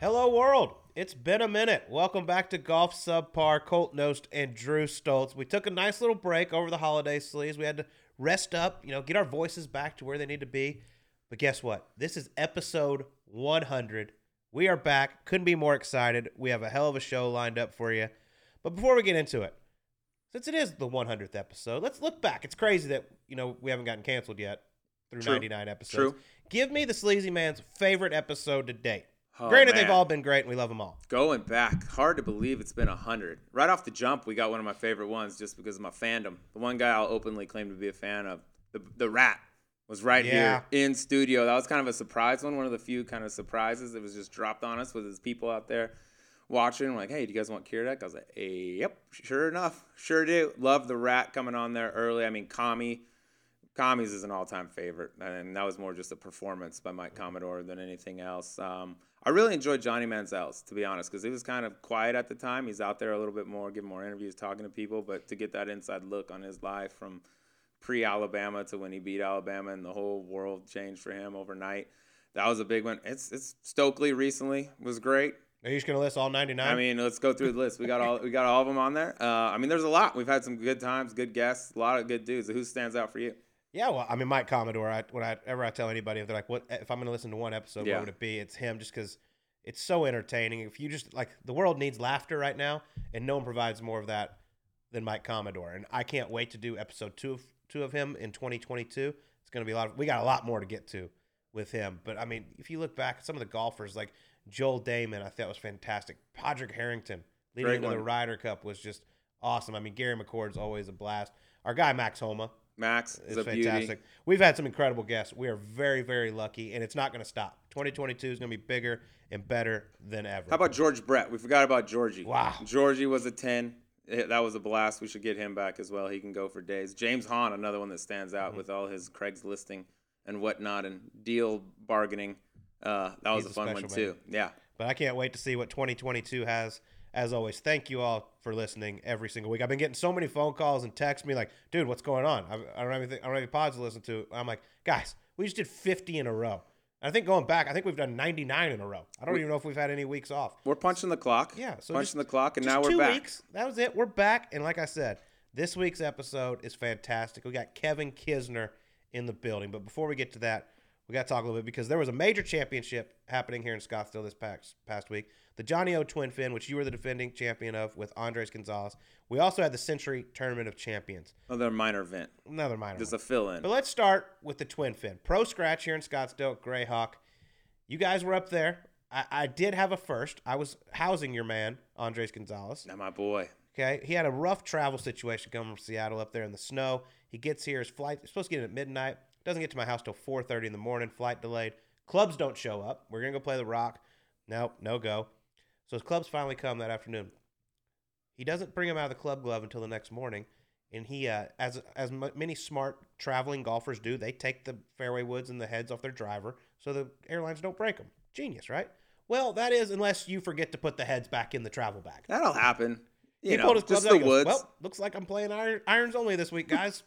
Hello, world. It's been a minute. Welcome back to Golf Subpar, Colt Knost and Drew Stoltz. We took a nice little break over the holiday sleeves. We had to rest up, you know, get our voices back to where they need to be. But guess what? This is episode 100. We are back. Couldn't be more excited. We have a hell of a show lined up for you. But before we get into it, since it is the 100th episode, let's look back. It's crazy that, you know, we haven't gotten canceled yet through True. 99 episodes. True. Give me the Sleazy Man's favorite episode to date. Oh, Granted, they've all been great and we love them all. Going back, hard to believe it's been a hundred. Right off the jump, we got one of my favorite ones just because of my fandom. The one guy I'll openly claim to be a fan of, the the Rat, was right Yeah. here in studio. That was kind of a surprise one, one of the few kind of surprises that was just dropped on us with his people out there watching. Like, hey, do you guys want Kiradech? I was like, hey, yep, sure enough, sure do. Love the Rat coming on there early. I mean, Kami. Kami's is an all-time favorite, and that was more just a performance by Mike Commodore than anything else. Um, I really enjoyed Johnny Manziel's, to be honest, because he was kind of quiet at the time. He's out there a little bit more, giving more interviews, talking to people, but to get that inside look on his life from pre-Alabama to when he beat Alabama and the whole world changed for him overnight, that was a big one. It's it's Stokely recently was great. Are you just going to list all 99? I mean, let's go through the list. We got all we got all of them on there. Uh, I mean, there's a lot. We've had some good times, good guests, a lot of good dudes. Who stands out for you? Yeah, well, I mean, Mike Commodore, I, whenever I tell anybody, if they're like, what, if I'm going to listen to one episode, Yeah. what would it be? It's him just because it's so entertaining. If you just, like, the world needs laughter right now, and no one provides more of that than Mike Commodore. And I can't wait to do episode two of, two of him in 2022. It's going to be a lot of, we got a lot more to get to with him. But I mean, if you look back at some of the golfers, like Joel Dahmen, I thought was fantastic. Padraig Harrington leading Great into the. Ryder Cup was just awesome. I mean, Gary McCord's always a blast. Our guy Max Homa Max is is a beauty. fantastic. We've had some incredible guests. We are very, very lucky, and it's not going to stop. 2022 is going to be bigger and better than ever. How about George Brett? We forgot about Georgie. Wow. Georgie was a 10. Eh, That was a blast. We should get him back as well. He can go for days. James Hahn, another one that stands Mm-hmm. out with all his Craig's listing and whatnot and deal bargaining. Uh, that was He's a a fun one, special too. Yeah. But I can't wait to see what 2022 has. As always, thank you all for listening every single week. I've been getting so many phone calls and texts me like, "Dude, what's going on? I, I don't have anything. I don't have any pods to listen to." I'm like, "Guys, we just did 50 in a row." And I think going back, I think we've done 99 in a row. I don't even know if we've had any weeks off. We're punching the clock. Yeah, so punching just- the clock, and now we're two back. weeks. That was it. We're back, and like I said, this week's episode is fantastic. We got Kevin Kisner in the building, but before we get to that, we got to talk a little bit because there was a major championship happening here in Scottsdale this past past week. The Johnny O Twin Fin, which you were the defending champion of with Andres Gonzalez. We also had the Sentry Tournament of Champions. Another minor event. Another minor. Just one. a fill in. But let's start with the Twin Fin. Pro Scratch here in Scottsdale, Greyhawk. You guys were up there. I, I did have a first. I was housing your man, Andres Gonzalez. Now, my boy. Okay, he had a rough travel situation coming from Seattle up there in the snow. He gets here. His flight he's supposed to get in at midnight. Doesn't get to my house till 4:30 in the morning. Flight delayed. Clubs don't show up. We're gonna go play the Rock. Nope, no go. So his clubs finally come that afternoon. He doesn't bring him out of the club glove until the next morning, and he, uh, as as m- many smart traveling golfers do, they take the fairway woods and the heads off their driver so the airlines don't break them. Genius, right? Well, that is unless you forget to put the heads back in the travel bag. That'll happen. You he know, pulled his just clubs out. the goes, woods. Well, looks like I'm playing iron, irons only this week, guys.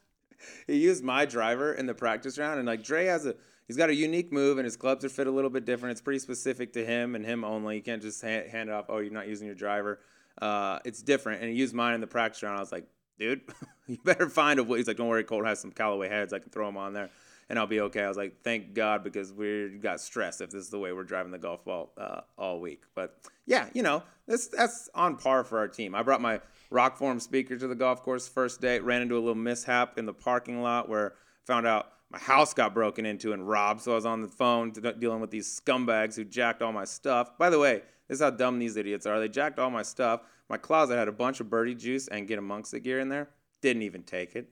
he used my driver in the practice round, and like Dre has a he's got a unique move, and his clubs are fit a little bit different. It's pretty specific to him and him only. You can't just hand, hand it off. Oh, you're not using your driver. Uh, it's different, and he used mine in the practice round. I was like, dude, you better find a way. He's like, don't worry, Colt has some Callaway heads. I can throw them on there, and I'll be okay. I was like, thank God, because we got stressed if this is the way we're driving the golf ball uh, all week. But yeah, you know, this that's on par for our team. I brought my rock form speaker to the golf course first day. Ran into a little mishap in the parking lot where found out my house got broken into and robbed. So I was on the phone dealing with these scumbags who jacked all my stuff. By the way, this is how dumb these idiots are. They jacked all my stuff. My closet had a bunch of birdie juice and get amongst it gear in there. Didn't even take it.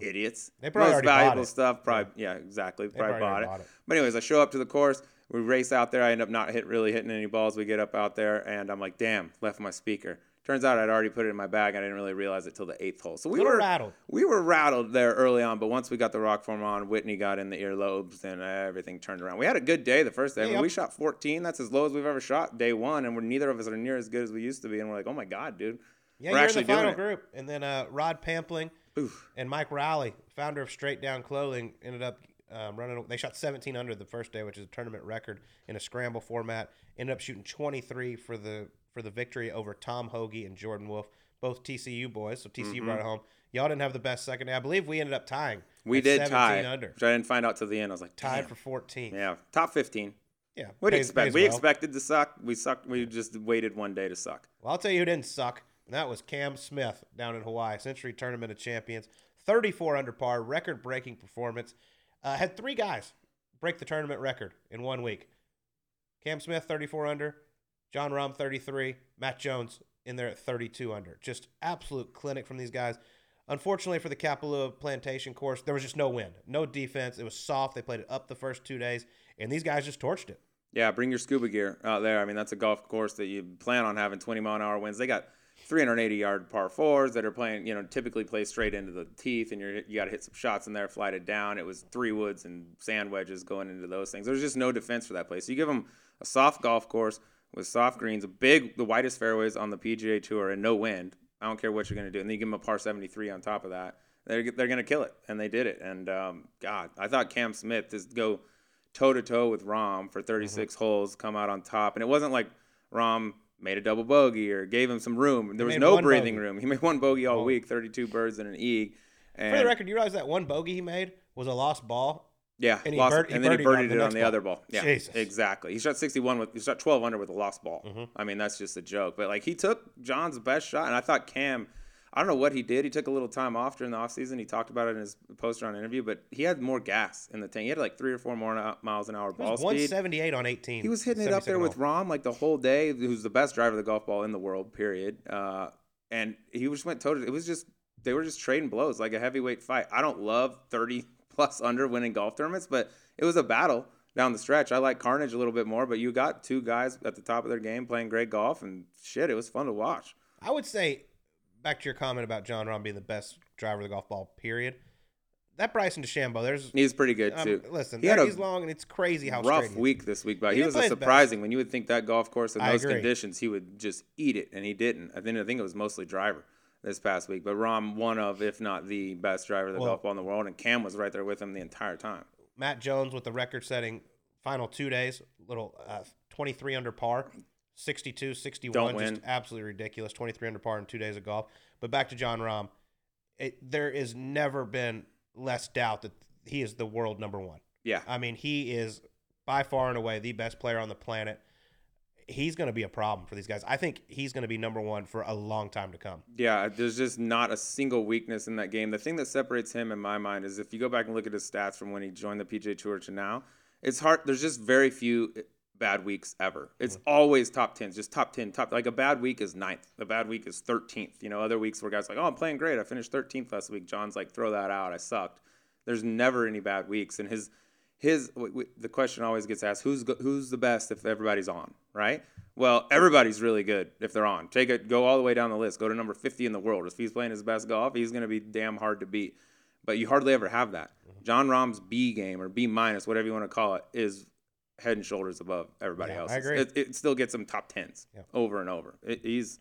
Idiots. They probably Most valuable stuff. Probably yeah, exactly. Probably, probably bought it. bought it. But anyways, I show up to the course. We race out there. I end up not hit really hitting any balls. We get up out there, and I'm like, damn, left my speaker. Turns out I'd already put it in my bag. I didn't really realize it till the eighth hole. So we were rattled. We were rattled there early on, but once we got the rock form on, Whitney got in the earlobes, and everything turned around. We had a good day the first day. I mean, we shot 14. That's as low as we've ever shot day one, and we're neither of us are near as good as we used to be. And we're like, oh my god, dude, Yeah, we're you're in actually the final group, and then uh, Rod Pampling Oof. and Mike Riley, founder of Straight Down Clothing, ended up Um, running, they shot 17 under the first day, which is a tournament record in a scramble format. Ended up shooting 23 for the for the victory over Tom Hoge and Jordan Wolf, both TCU boys. So TCU Mm-hmm. brought it home. Y'all didn't have the best second day. I believe we ended up tying. We did 17 tie, under. which I didn't find out till the end. I was like, Tied for 14. yeah, top 15. Yeah. What do you expect? We well. expected to suck. We sucked. We just waited one day to suck. Well, I'll tell you who didn't suck. And that was Cam Smith down in Hawaii, Sentry Tournament of Champions. 34 under par, record breaking performance. Uh, had three guys break the tournament record in one week. Cam Smith, 34 under. Jon Rahm, 33. Matt Jones in there at 32 under. Just absolute clinic from these guys. Unfortunately for the Kapalua Plantation course, there was just no wind, no defense. It was soft. They played it up the first two days, and these guys just torched it. Yeah, bring your scuba gear out there. I mean, that's a golf course that you plan on having 20 mile an hour winds. They got 380 yard par fours that are playing, you know, typically play straight into the teeth, and you're you got to hit some shots in there, flight it down. It was three woods and sand wedges going into those things. There's just no defense for that place. So you give them a soft golf course with soft greens, a big, the widest fairways on the PGA Tour, and no wind. I don't care what you're going to do. And then you give them a par 73 on top of that. They're, they're going to kill it. And they did it. And um, God, I thought Cam Smith just go toe to toe with Rahm for 36 Mm-hmm. holes, come out on top. And it wasn't like Rahm made a double bogey or gave him some room. There was no breathing bogey. room. He made one bogey all Oh. week, 32 birds and an eag. And For the record, you realize that one bogey he made was a lost ball yeah, and lost, bird- and then he birdied on birdied the it on the ball. other ball. Yeah, Jesus. exactly. He shot 61 with he shot 12 under with a lost ball. Mm-hmm. I mean, that's just a joke. But like he took Jon's best shot, and I thought Cam. I don't know what he did. He took a little time off during the offseason. He talked about it in his post round interview, but he had more gas in the tank. He had like three or four more miles an hour ball was speed. 178 on 18. He was hitting it up there with. Rahm like the whole day, who's the best driver of the golf ball in the world, period. Uh, and he just went toe to It was just, they were just trading blows like a heavyweight fight. I don't love 30 plus under winning golf tournaments, but it was a battle down the stretch. I like Carnage a little bit more, but you got two guys at the top of their game playing great golf, and shit, it was fun to watch. I would say, back to your comment about Jon Rahm being the best driver of the golf ball, period. That Bryson DeChambeau, there's He's pretty good um, too. listen, he had he's long and it's crazy how rough straight he is. week this week, but He he, was a surprising when you would think that golf course in I those agree. conditions he would just eat it, and he didn't. I think I think it was mostly driver this past week, but Rahm one of, if not the best driver of the Well- golf ball in the world, and Cam was right there with him the entire time. Matt Jones with the record-setting final two days, little uh, 23 under par, 62, 61, Don't just absolutely ridiculous. 23 under par in two days of golf. But back to Jon Rahm, it, there has never been less doubt that he is the world number one. Yeah, I mean, he is by far and away the best player on the planet. He's going to be a problem for these guys. I think he's going to be number one for a long time to come. Yeah, there's just not a single weakness in that game. The thing that separates him in my mind is if you go back and look at his stats from when he joined the PGA Tour to now, it's hard. There's just very few bad weeks ever. It's mm-hmm. always top tens, just top ten, top. Like a bad week is ninth, a bad week is thirteenth. You know, other weeks where guys are like, oh, I'm playing great. I finished thirteenth last week. Jon's like, throw that out. I sucked. There's never any bad weeks, and his his the question always gets asked who's who's the best if everybody's on right well everybody's really good if they're on take it go all the way down the list go to number 50 in the world if he's playing his best golf he's going to be damn hard to beat but you hardly ever have that mm-hmm. jon Rahm's b game or b minus whatever you want to call it is head and shoulders above everybody Yeah, else I agree. it, it still gets him top tens Yeah. over and over it, he's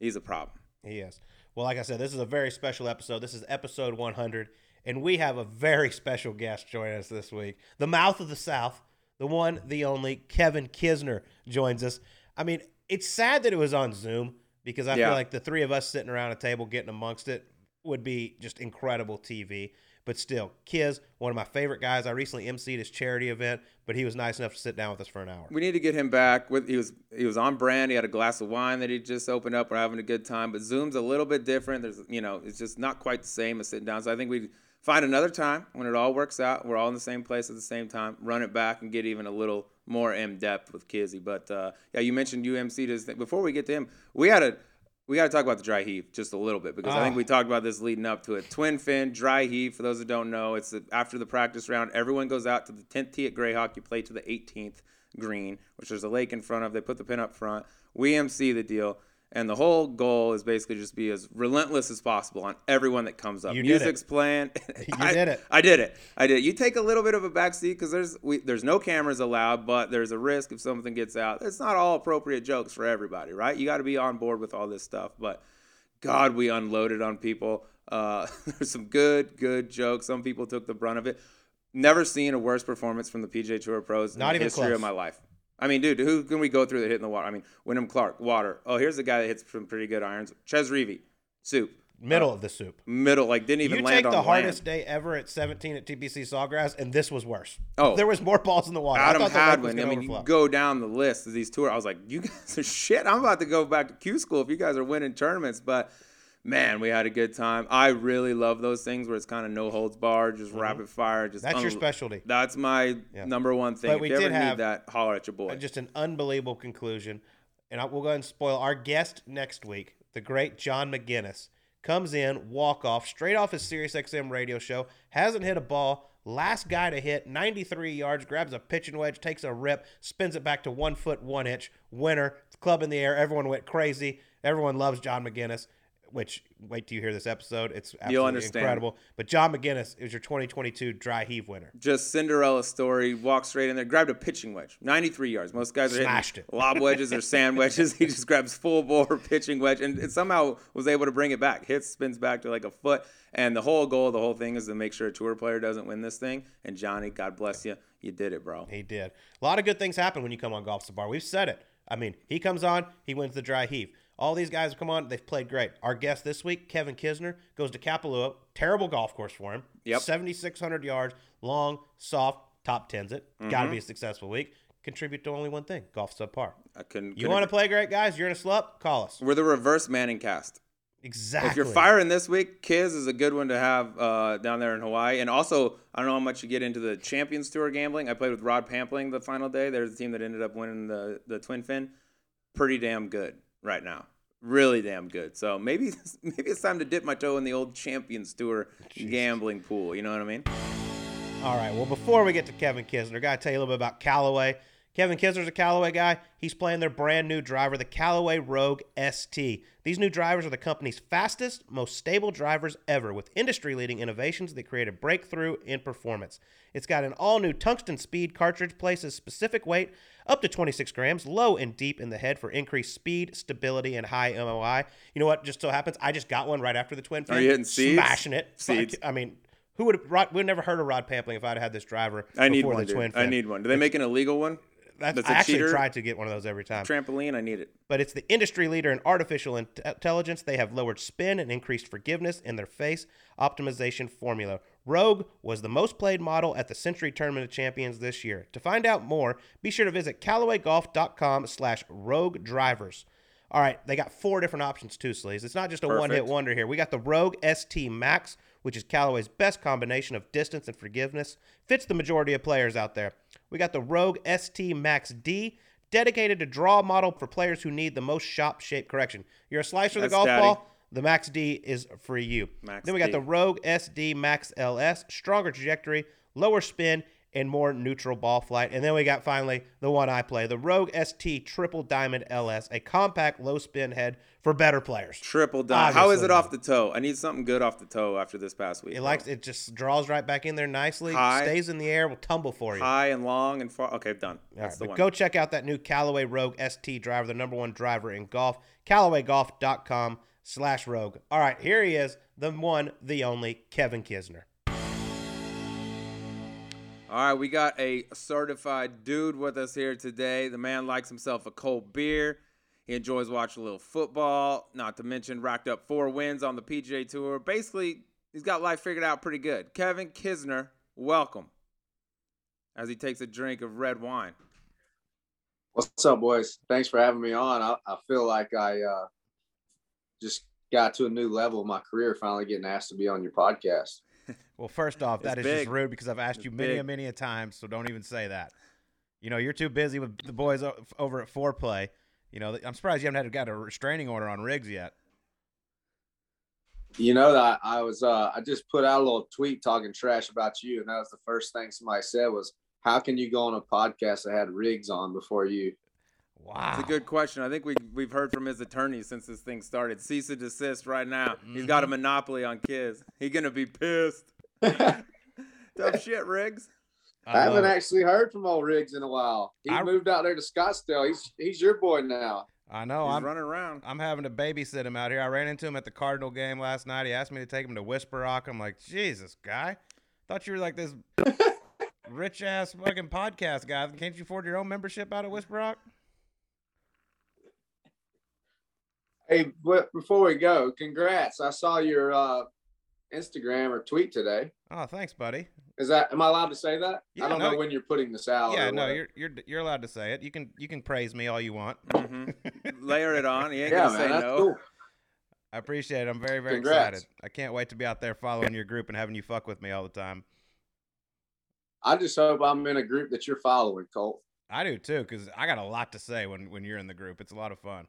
he's a problem He is. Well, like I said, this is a very special episode. This is episode 100, and we have a very special guest joining us this week. The mouth of the South, the one, the only, Kevin Kisner joins us. I mean, it's sad that it was on Zoom because I Yeah. feel like the three of us sitting around a table getting amongst it would be just incredible TV. But still, Kiz, one of my favorite guys. I recently emceed his charity event, but he was nice enough to sit down with us for an hour. We need to get him back. With he was he was on brand. He had a glass of wine that he just opened up. We're having a good time. But Zoom's a little bit different. There's you know it's just not quite the same as sitting down. So I think we find another time when it all works out. We're all in the same place at the same time. Run it back and get even a little more in depth with Kizzy. But uh, yeah, you mentioned UMC. This thing. before we get to him, we had a. We got to talk about the dry heave just a little bit because I think Ah. we talked about this leading up to it. Twin fin, dry heave. For those that don't know, it's the, after the practice round. Everyone goes out to the 10th tee at Greyhawk. You play to the 18th green, which there's a lake in front of. They put the pin up front. We MC the deal. And the whole goal is basically just be as relentless as possible on everyone that comes up. You did it. Music's playing. You I- did it. I did it. I did. It. You take a little bit of a backseat because there's we, there's no cameras allowed, but there's a risk if something gets out. It's not all appropriate jokes for everybody, right? You got to be on board with all this stuff. But God, we unloaded on people. Uh, there's some good, good jokes. Some people took the brunt of it. Never seen a worse performance from the PGA Tour pros in Not the history close. of my life. I mean, dude, who can we go through that hit in the water? I mean, Wyndham Clark, water. Oh, here's the guy that hits some pretty good irons. Chez Reavie, soup. Middle of the soup. Middle, like didn't even You land take on the land. hardest day ever at 17 at TPC Sawgrass, and this was worse. Oh. there was more balls in the water. Adam I thought the lake was Hadwin. I mean, you go down the list of these tour. I was like, you guys are shit. I'm about to go back to Q school if you guys are winning tournaments. But man, we had a good time. I really love those things where it's kind of no holds barred, just rapid fire. Just Mm-hmm. That's your specialty. That's my Yeah. number one thing. But if we you ever did need have- that, holler at your boy. Just an unbelievable conclusion. And I, we'll go ahead and spoil our guest next week, the great John McGinnis, comes in, walk off, straight off his SiriusXM radio show, hasn't hit a ball, last guy to hit, 93 yards, grabs a pitching wedge, takes a rip, spins it back to one foot, one inch, winner, club in the air. Everyone went crazy. Everyone loves John McGinnis. Which wait till you hear this episode. It's absolutely incredible. But John McGinnis is your 2022 dry heave winner. just Cinderella story. Walked straight in there, grabbed a pitching wedge, 93 yards. Most guys are Smashed hitting it. lob wedges or sand wedges. He just grabs full bore pitching wedge and it somehow was able to bring it back. Hits, spins back to like a foot. And the whole goal, the whole thing is to make sure a tour player doesn't win this thing. And Johnny, God bless you, you did it, bro. He did. A lot of good things happen when you come on Golf the Bar. We've said it. I mean, he comes on, he wins the dry heave. All these guys have come on, they've played great. Our guest this week, Kevin Kisner, goes to Kapalua. Terrible golf course for him. Yep. 7,600 yards, long, soft, top tens it. Got Mm-hmm. to be a successful week. Contribute to only one thing golf subpar. I couldn't. You couldn't- want to play great, guys? You're in a slup? Call us. We're the reverse Manning cast. Exactly. If you're firing this week, Kiz is a good one to have uh, down there in Hawaii. And also, I don't know how much you get into the Champions Tour gambling. I played with Rod Pampling the final day. There's a team that ended up winning the, the Twin Fin. Pretty damn good right now. Really damn good. So maybe maybe it's time to dip my toe in the old Champions Tour gambling pool. You know what I mean? All right. Well, before we get to Kevin Kisner, got to tell you a little bit about Callaway. Kevin Kisner's a Callaway guy. He's playing their brand new driver, the Callaway Rogue ST. These new drivers are the company's fastest, most stable drivers ever, with industry leading innovations that create a breakthrough in performance. It's got an all new tungsten speed cartridge, places specific weight up to 26 grams, low and deep in the head for increased speed, stability, and high MOI. You know what? Just so happens, I just got one right after the twin fin. Are you hitting seeds? Smashing it. Seeds. I mean, who would have? Rod, we'd never heard of Rod Pampling if I'd had this driver I need before one, the twin I need one. Do they make an illegal one? That's, that's I actually cheater? tried to get one of those every time. Trampoline? I need it. but it's the industry leader in artificial in- intelligence. They have lowered spin and increased forgiveness in their face optimization formula. Rogue was the most played model at the Sentry Tournament of Champions this year. To find out more, be sure to visit CallawayGolf.com slash Rogue Drivers. All right, they got four different options too, Sleaze. It's not just a Perfect. one-hit wonder here. We got the Rogue ST Max, which is Callaway's best combination of distance and forgiveness. Fits the majority of players out there. We got the Rogue ST Max D, dedicated to draw model for players who need the most shop shape correction. You're a slicer of the golf daddy. ball. The Max D is for you. Max then we got D. the Rogue ST Max LS, stronger trajectory, lower spin, and more neutral ball flight. And then we got finally the one I play, the Rogue ST Triple Diamond LS, a compact low spin head for better players. Triple diamond. How is it off the toe? I need something good off the toe after this past week. It likes it just draws right back in there nicely, High. stays in the air, will tumble for you. high and long and far. Okay, done. All That's right, the one. go check out that new Callaway Rogue ST driver, the number one driver in golf. CallawayGolf.com slash Rogue. All right, here he is, the one, the only Kevin Kisner. All right, we got a certified dude with us here today. The man likes himself a cold beer. He enjoys watching a little football, not to mention racked up four wins on the PGA Tour. Basically, he's got life figured out pretty good. Kevin Kisner, welcome. As he takes a drink of red wine. What's up, boys? Thanks for having me on. I, I feel like I uh, just got to a new level of my career, finally getting asked to be on your podcast. Well, first off, that It's is big. just rude because I've asked It's you many big. and many a time, so don't even say that. You know, you're too busy with the boys over at Foreplay. You know, I'm surprised you haven't had got a restraining order on Riggs yet. You know that I was uh, I just put out a little tweet talking trash about you, and that was the first thing somebody said was, "How can you go on a podcast that had Riggs on before you?" Wow. It's a good question. I think we we've heard from his attorney since this thing started. Cease and desist right now. He's got a monopoly on kids. He gonna be pissed. I Tough shit, Riggs. I haven't it. actually heard from old Riggs in a while. He I- moved out there to Scottsdale. He's he's your boy now. I know. He's I'm running around. I'm having to babysit him out here. I ran into him at the Cardinal game last night. He asked me to take him to Whisper Rock. I'm like, Jesus, guy. Thought you were like this rich ass fucking podcast guy. Can't you afford your own membership out of Whisper Rock? Hey, but before we go, congrats! I saw your uh, Instagram or tweet today. Oh, thanks, buddy. Is that? Am I allowed to say that? Yeah, I don't no, know when you're putting this out. yeah, no, you're you're you're allowed to say it. You can you can praise me all you want. hmm Layer it on. He ain't Yeah, gonna man, say that's no. cool. I appreciate it. I'm very very Congrats. excited. I can't wait to be out there following your group and having you fuck with me all the time. I just hope I'm in a group that you're following, Colt. I do too, because I got a lot to say when when you're in the group. It's a lot of fun.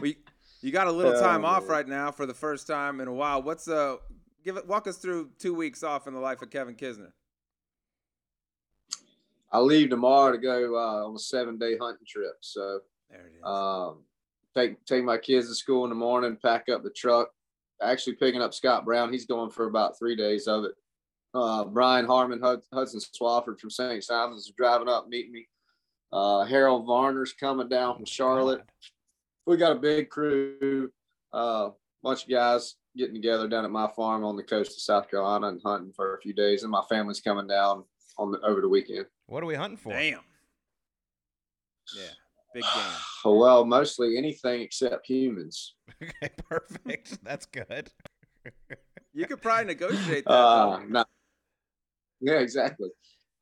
We, you got a little Oh, time off right now for the first time in a while. What's uh, give it, walk us through two weeks off in the life of Kevin Kisner. I leave tomorrow to go uh, on a seven day hunting trip. So There it is. um, take take my kids to school in the morning, pack up the truck. Actually picking up Scott Brown. He's going for about three days of it. Uh, Brian Harman, Hudson Swafford from St. Simons is driving up, meeting me. Uh, Harold Varner's coming down from Charlotte. We got a big crew, uh, bunch of guys getting together down at my farm on the coast of South Carolina and hunting for a few days. And my family's coming down on the over the weekend. What are we hunting for? Damn. Yeah, big game. Well, mostly anything except humans. Okay, perfect. That's good. You could probably negotiate that. Uh, no. Yeah, exactly.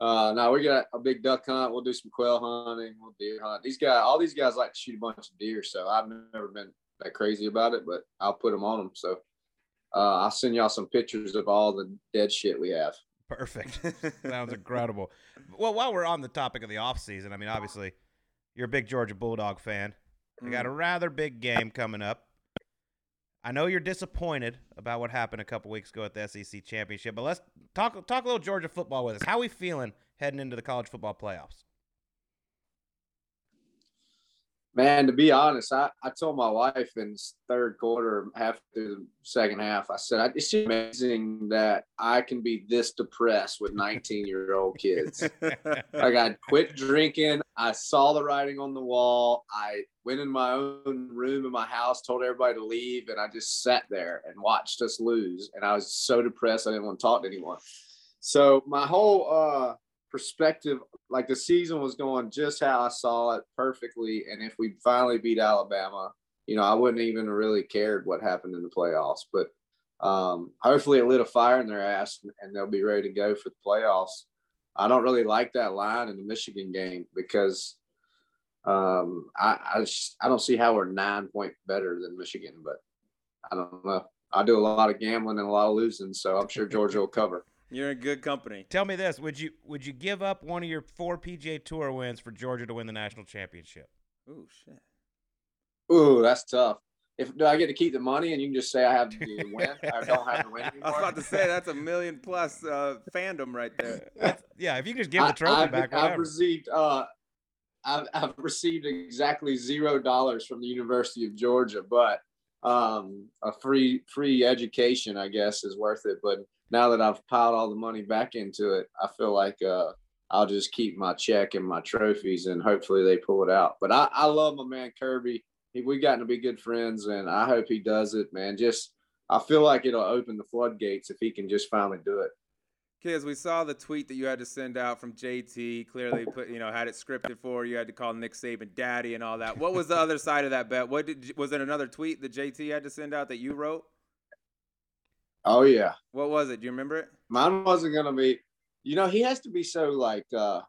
Uh, now we got a big duck hunt. We'll do some quail hunting. We'll deer hunt. These guys, all these guys like to shoot a bunch of deer. So I've never been that crazy about it, but I'll put them on them. So uh, I'll send y'all some pictures of all the dead shit we have. Perfect. Sounds incredible. Well, while we're on the topic of the off season, I mean, obviously, you're a big Georgia Bulldog fan. We got a Mm. rather big game coming up. I know you're disappointed about what happened a couple weeks ago at the SEC championship, but let's talk talk a little Georgia football with us. How are we feeling heading into the college football playoffs? Man, to be honest, I, I told my wife in third quarter, half through the second half, I said, it's amazing that I can be this depressed with 19 year old kids. Like I quit drinking. I saw the writing on the wall. I went in my own room in my house, told everybody to leave, and I just sat there and watched us lose. And I was so depressed I didn't want to talk to anyone. So my whole uh perspective, like the season was going just how I saw it perfectly. And if we finally beat Alabama, you know, I wouldn't even really cared what happened in the playoffs. But um, hopefully it lit a fire in their ass and, they'll be ready to go for the playoffs. I don't really like that line in the Michigan game because um, I I, just, I don't see how we're nine point better than Michigan, but I don't know. I do a lot of gambling and a lot of losing, so I'm sure Georgia will cover. You're in good company. Tell me this: would you would you give up one of your four PGA Tour wins for Georgia to win the national championship? Ooh, shit. Ooh, that's tough. If do I get to keep the money and you can just say I have to win, I don't have to win anymore. I anymore. was about to say that's a million plus uh, fandom right there. That's- yeah, if you can just give the trophy I've, back, I've received uh, I've, I've received exactly zero dollars from the University of Georgia, but um, a free free education, I guess, is worth it. But now that I've piled all the money back into it, I feel like uh, I'll just keep my check and my trophies, and hopefully they pull it out. But I, I love my man Kirby. He, we gotten to be good friends, and I hope he does it, man. Just I feel like it'll open the floodgates if he can just finally do it. Kiz, we saw the tweet that you had to send out from JT. Clearly, put you know had it scripted for you. Had to call Nick Saban daddy and all that. What was the other side of that bet? What did was it another tweet that JT had to send out that you wrote? Oh yeah. What was it? Do you remember it? mine wasn't gonna be you know he has to be so like uh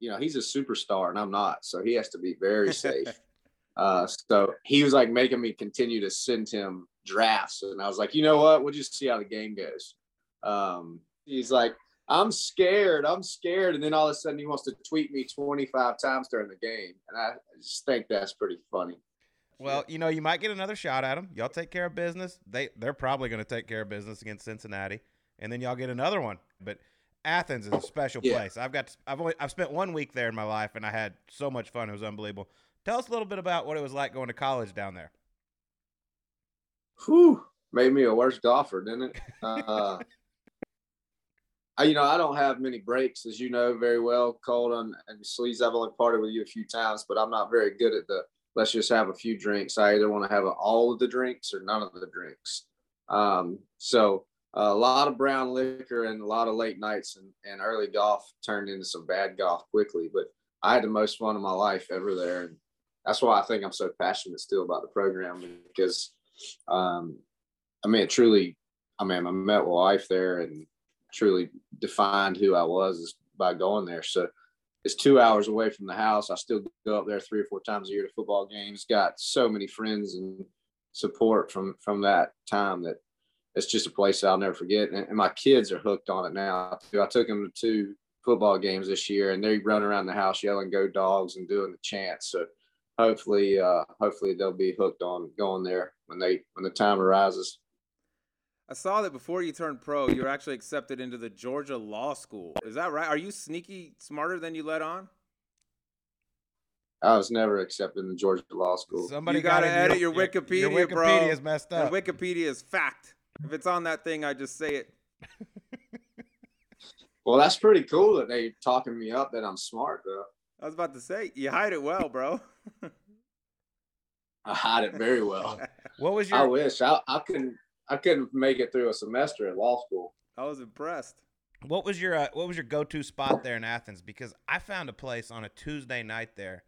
you know he's a superstar and i'm not so he has to be very safe uh so he was like making me continue to send him drafts and i was like you know what we'll just see how the game goes um he's like i'm scared i'm scared and then all of a sudden he wants to tweet me 25 times during the game and i just think that's pretty funny Well, you know, you might get another shot at them. Y'all take care of business. They they're probably going to take care of business against Cincinnati, and then y'all get another one. But Athens is a special Yeah. place. I've got I've only I've spent one week there in my life, and I had so much fun. It was unbelievable. Tell us a little bit about what it was like going to college down there. Whew, made me a worse golfer, didn't it? Uh, I, you know, I don't have many breaks, as you know very well, Cole and, and Sleaze. I've only parted with you a few times, but I'm not very good at the let's just have a few drinks. I either want to have all of the drinks or none of the drinks. Um, so a lot of brown liquor and a lot of late nights and, and early golf turned into some bad golf quickly. But I had the most fun of my life ever there. And that's why I think I'm so passionate still about the program because, um, I mean, truly, I mean, I met my wife there and truly defined who I was by going there. So it's two hours away from the house. I still go up there three or four times a year to football games. Got so many friends and support from from that time that it's just a place that I'll never forget. And, and my kids are hooked on it now. I took them to two football games this year, and they run around the house yelling "Go Dogs" and doing the chants. So hopefully, uh, hopefully they'll be hooked on going there when they when the time arises. I saw that before you turned pro, you were actually accepted into the Georgia Law School. Is that right? Are you sneaky smarter than you let on? I was never accepted in the Georgia Law School. Somebody got to edit your, your Wikipedia, your, your bro. Wikipedia is messed up. Your Wikipedia is fact. If it's on that thing, I just say it. well, that's pretty cool that they talking me up that I'm smart, though. I was about to say you hide it well, bro. I hide it very well. what was your? I wish I, I couldn't. I couldn't make it through a semester at law school. I was impressed. What was your uh, What was your go to spot there in Athens? Because I found a place on a Tuesday night there.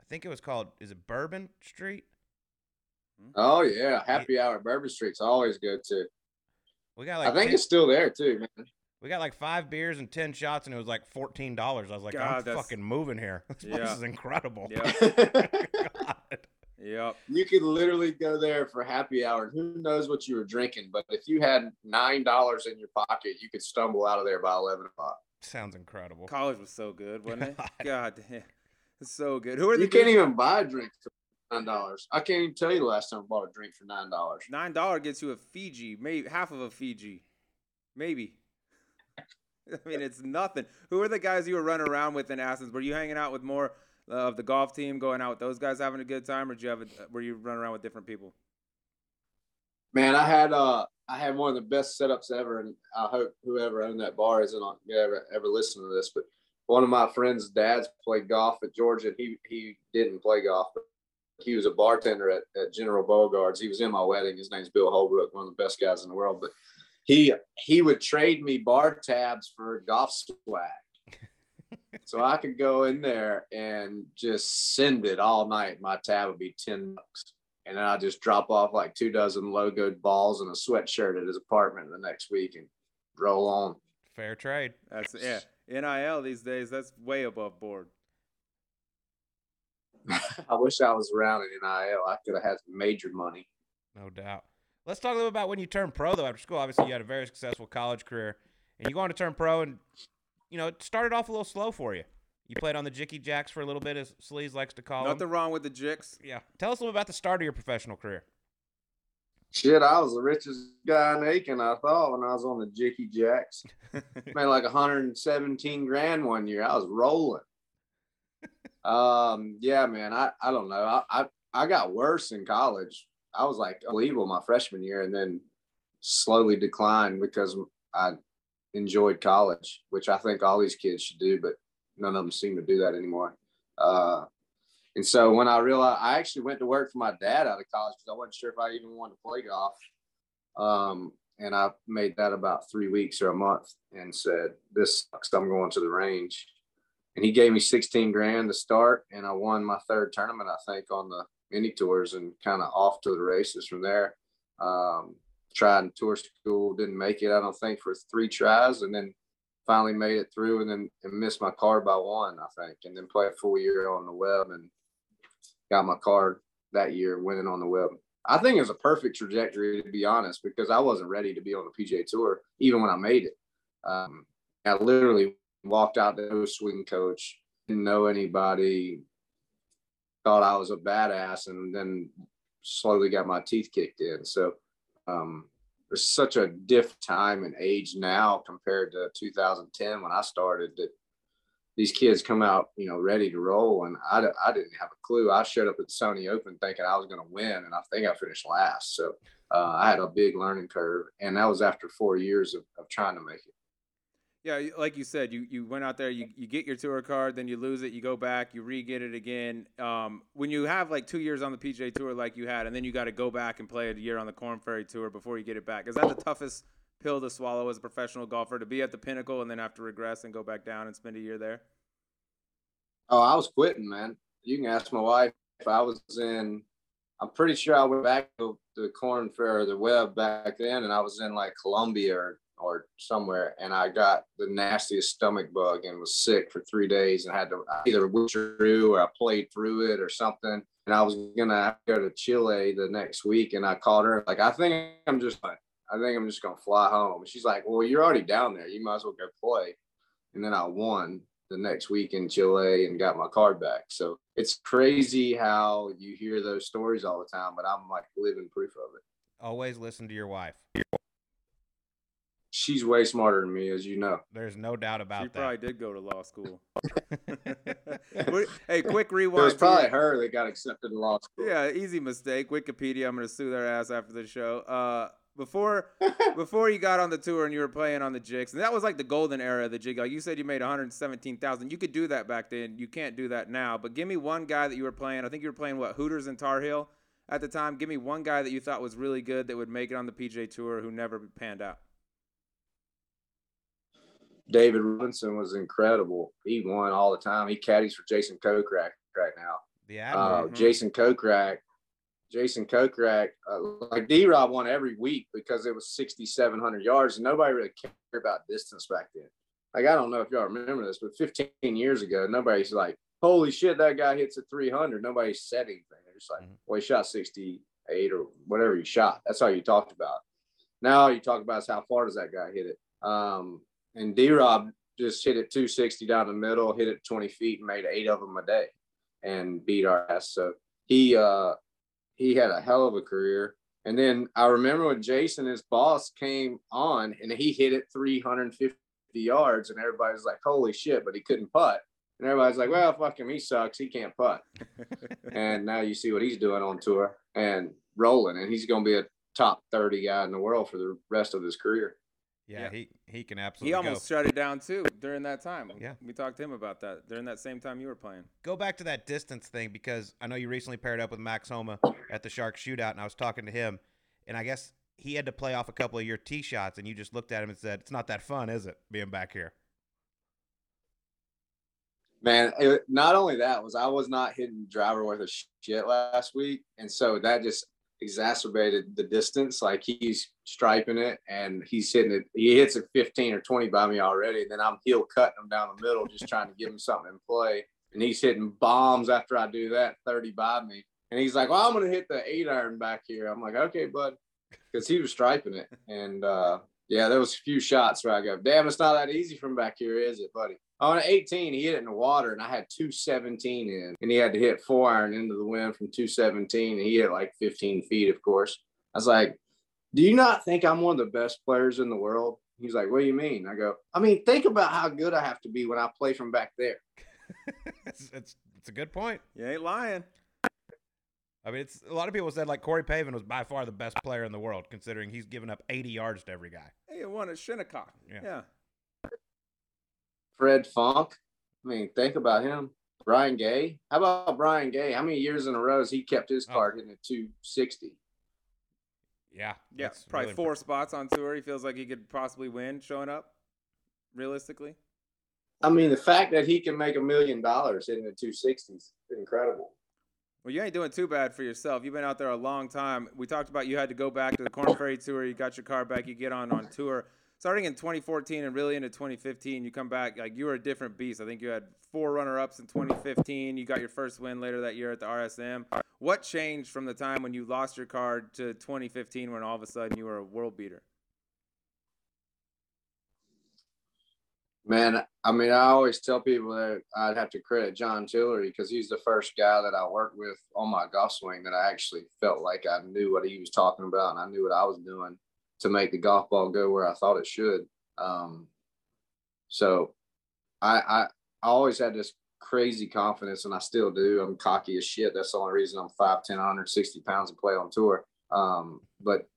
I think it was called. Is it Bourbon Street? Oh yeah, happy hour at Bourbon Street's always good too. We got like I think 10, it's still there too, man. We got like five beers and ten shots, and it was like fourteen dollars. I was like, God, I'm fucking moving here. This yeah. place is incredible. Yeah. Yep. You could literally go there for happy hour, and who knows what you were drinking. But if you had nine dollars in your pocket, you could stumble out of there by eleven o'clock. Sounds incredible. College was so good, wasn't it? God damn, it's so good. Who are the? You can't even buy a drink for nine dollars. I can't even tell you the last time I bought a drink for nine dollars. Nine dollar gets you a Fiji, maybe half of a Fiji, maybe. I mean, it's nothing. Who are the guys you were running around with in Athens? Were you hanging out with more of the golf team, going out with those guys, having a good time, or did you have a, were you running around with different people? Man, I had uh I had one of the best setups ever, and I hope whoever owned that bar isn't on ever ever listen to this. But one of my friends' dads played golf at Georgia, and he he didn't play golf, but he was a bartender at, at General Beauregard's. He was in my wedding. His name's Bill Holbrook, one of the best guys in the world. But he he would trade me bar tabs for golf swag. So I could go in there and just send it all night. My tab would be 10 bucks. And then I just drop off like two dozen logoed balls and a sweatshirt at his apartment the next week and roll on. Fair trade. That's yeah. NIL these days, that's way above board. I wish I was around in NIL. I could have had major money. No doubt. Let's talk a little about when you turned pro though after school. Obviously, you had a very successful college career, and you go on to turn pro, and you know, it started off a little slow for you. You played on the Jicky Jacks for a little bit, as Sleaze likes to call it. Nothing them. wrong with the Jicks. Yeah. Tell us a little about the start of your professional career. Shit, I was the richest guy in Aiken, I thought, when I was on the Jicky Jacks. Made like 117 grand one year. I was rolling. um, yeah, man. I, I don't know. I, I I got worse in college. I was like unbelievable my freshman year and then slowly declined because I enjoyed college, which I think all these kids should do, but none of them seem to do that anymore. Uh, and so when I realized, I actually went to work for my dad out of college because I wasn't sure if I even wanted to play golf. Um, and I made that about three weeks or a month and said, This sucks. I'm going to the range. And he gave me 16 grand to start. And I won my third tournament, I think, on the mini tours and kind of off to the races from there. Um, tried in tour school, didn't make it, I don't think, for three tries, and then finally made it through and then and missed my card by one, I think, and then played a full year on the web and got my card that year winning on the web. I think it was a perfect trajectory to be honest, because I wasn't ready to be on the PGA tour even when I made it. Um, I literally walked out to no swing coach, didn't know anybody, thought I was a badass, and then slowly got my teeth kicked in. So um, there's such a diff time and age now compared to 2010 when I started that these kids come out, you know, ready to roll. And I, I didn't have a clue. I showed up at the Sony Open thinking I was going to win, and I think I finished last. So uh, I had a big learning curve, and that was after four years of, of trying to make it. Yeah, like you said, you, you went out there, you, you get your tour card, then you lose it, you go back, you re get it again. Um, when you have like two years on the PGA Tour like you had, and then you got to go back and play a year on the Korn Ferry Tour before you get it back, is that the toughest pill to swallow as a professional golfer to be at the pinnacle and then have to regress and go back down and spend a year there? Oh, I was quitting, man. You can ask my wife. If I was in, I'm pretty sure I went back to the Korn Ferry, or the web back then, and I was in like Colombia or, or somewhere, and I got the nastiest stomach bug and was sick for three days and had to either withdrew or I played through it or something. And I was gonna go to Chile the next week, and I called her like, I think I'm just like, I think I'm just gonna fly home. she's like, Well, you're already down there. You might as well go play. And then I won the next week in Chile and got my card back. So it's crazy how you hear those stories all the time, but I'm like living proof of it. Always listen to your wife. She's way smarter than me, as you know. There's no doubt about she that. probably did go to law school. hey, quick rewind. It was probably her that got accepted to law school. Yeah, easy mistake. Wikipedia. I'm gonna sue their ass after the show. Uh, before before you got on the tour and you were playing on the jigs, and that was like the golden era of the jig. Like you said, you made 117,000. You could do that back then. You can't do that now. But give me one guy that you were playing. I think you were playing what Hooters and Tar Heel at the time. Give me one guy that you thought was really good that would make it on the PGA Tour who never panned out. David Robinson was incredible. He won all the time. He caddies for Jason Kokrak right now. Yeah, uh, mm-hmm. Jason Kokrak Jason Kokrak, uh, like D Rob won every week because it was 6,700 yards and nobody really cared about distance back then. Like, I don't know if y'all remember this, but 15 years ago, nobody's like, holy shit, that guy hits a 300. Nobody said anything. They're just like, mm-hmm. well, he shot 68 or whatever he shot. That's all you talked about. Now you talk about is how far does that guy hit it? Um, and D Rob just hit it 260 down the middle, hit it 20 feet, and made eight of them a day and beat our ass. So he, uh, he had a hell of a career. And then I remember when Jason, his boss, came on and he hit it 350 yards, and everybody's like, "Holy shit!" But he couldn't putt, and everybody's like, "Well, fuck him, he sucks. He can't putt." and now you see what he's doing on tour and rolling, and he's going to be a top 30 guy in the world for the rest of his career. Yeah, yeah, he he can absolutely. He almost go. shut it down too during that time. Yeah, we talked to him about that during that same time you were playing. Go back to that distance thing because I know you recently paired up with Max Homa at the Shark Shootout, and I was talking to him, and I guess he had to play off a couple of your tee shots, and you just looked at him and said, "It's not that fun, is it, being back here?" Man, it, not only that was I was not hitting driver worth of shit last week, and so that just exacerbated the distance. Like he's striping it and he's hitting it. He hits it 15 or 20 by me already. And then I'm heel cutting him down the middle, just trying to give him something in play. And he's hitting bombs after I do that 30 by me. And he's like, well, I'm going to hit the eight iron back here. I'm like, okay, bud. Because he was striping it. And uh, yeah, there was a few shots where I go, damn, it's not that easy from back here, is it, buddy? On 18, he hit it in the water, and I had 217 in, and he had to hit four iron into the wind from 217, and he hit like 15 feet, of course. I was like, "Do you not think I'm one of the best players in the world?" He's like, "What do you mean?" I go, "I mean, think about how good I have to be when I play from back there." it's, it's it's a good point. You ain't lying. I mean, it's a lot of people said like Corey Pavin was by far the best player in the world, considering he's given up 80 yards to every guy. Hey, won at Shinnecock. Yeah. yeah. Fred Funk. I mean, think about him. Brian Gay. How about Brian Gay? How many years in a row has he kept his oh. card hitting at 260? Yeah. Yeah. Probably really four spots on tour. He feels like he could possibly win showing up, realistically. I mean, the fact that he can make a million dollars hitting the 260s is incredible. Well, you ain't doing too bad for yourself. You've been out there a long time. We talked about you had to go back to the Korn Ferry Tour. You got your car back. You get on on tour starting in 2014 and really into 2015, you come back like you were a different beast. I think you had four runner-ups in 2015. You got your first win later that year at the RSM. What changed from the time when you lost your card to 2015 when all of a sudden you were a world beater? Man, I mean, I always tell people that I'd have to credit John Tillery because he's the first guy that I worked with on my golf swing that I actually felt like I knew what he was talking about and I knew what I was doing to make the golf ball go where I thought it should. Um, so I, I, I always had this crazy confidence and I still do. I'm cocky as shit. That's the only reason I'm 5'10, 160 pounds and play on tour. Um, but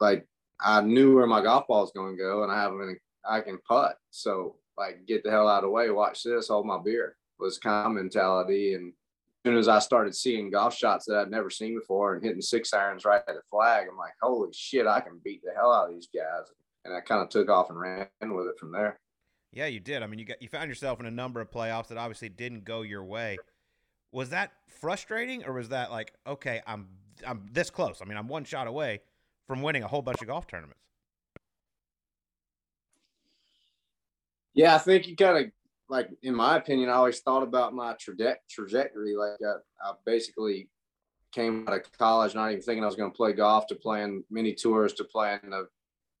like I knew where my golf ball is going to go and I have any, I can putt. So like get the hell out of the way, watch this, hold my beer was kind of mentality. And soon as I started seeing golf shots that I'd never seen before and hitting six irons right at the flag, I'm like, holy shit, I can beat the hell out of these guys. and I kind of took off and ran with it from there. Yeah, you did. I mean, you got you found yourself in a number of playoffs that obviously didn't go your way. Was that frustrating, or was that like, okay, I'm I'm this close? I mean, I'm one shot away from winning a whole bunch of golf tournaments. Yeah, I think you kind of like, in my opinion, I always thought about my traje- trajectory. Like, I, I basically came out of college not even thinking I was going to play golf to playing mini tours to playing the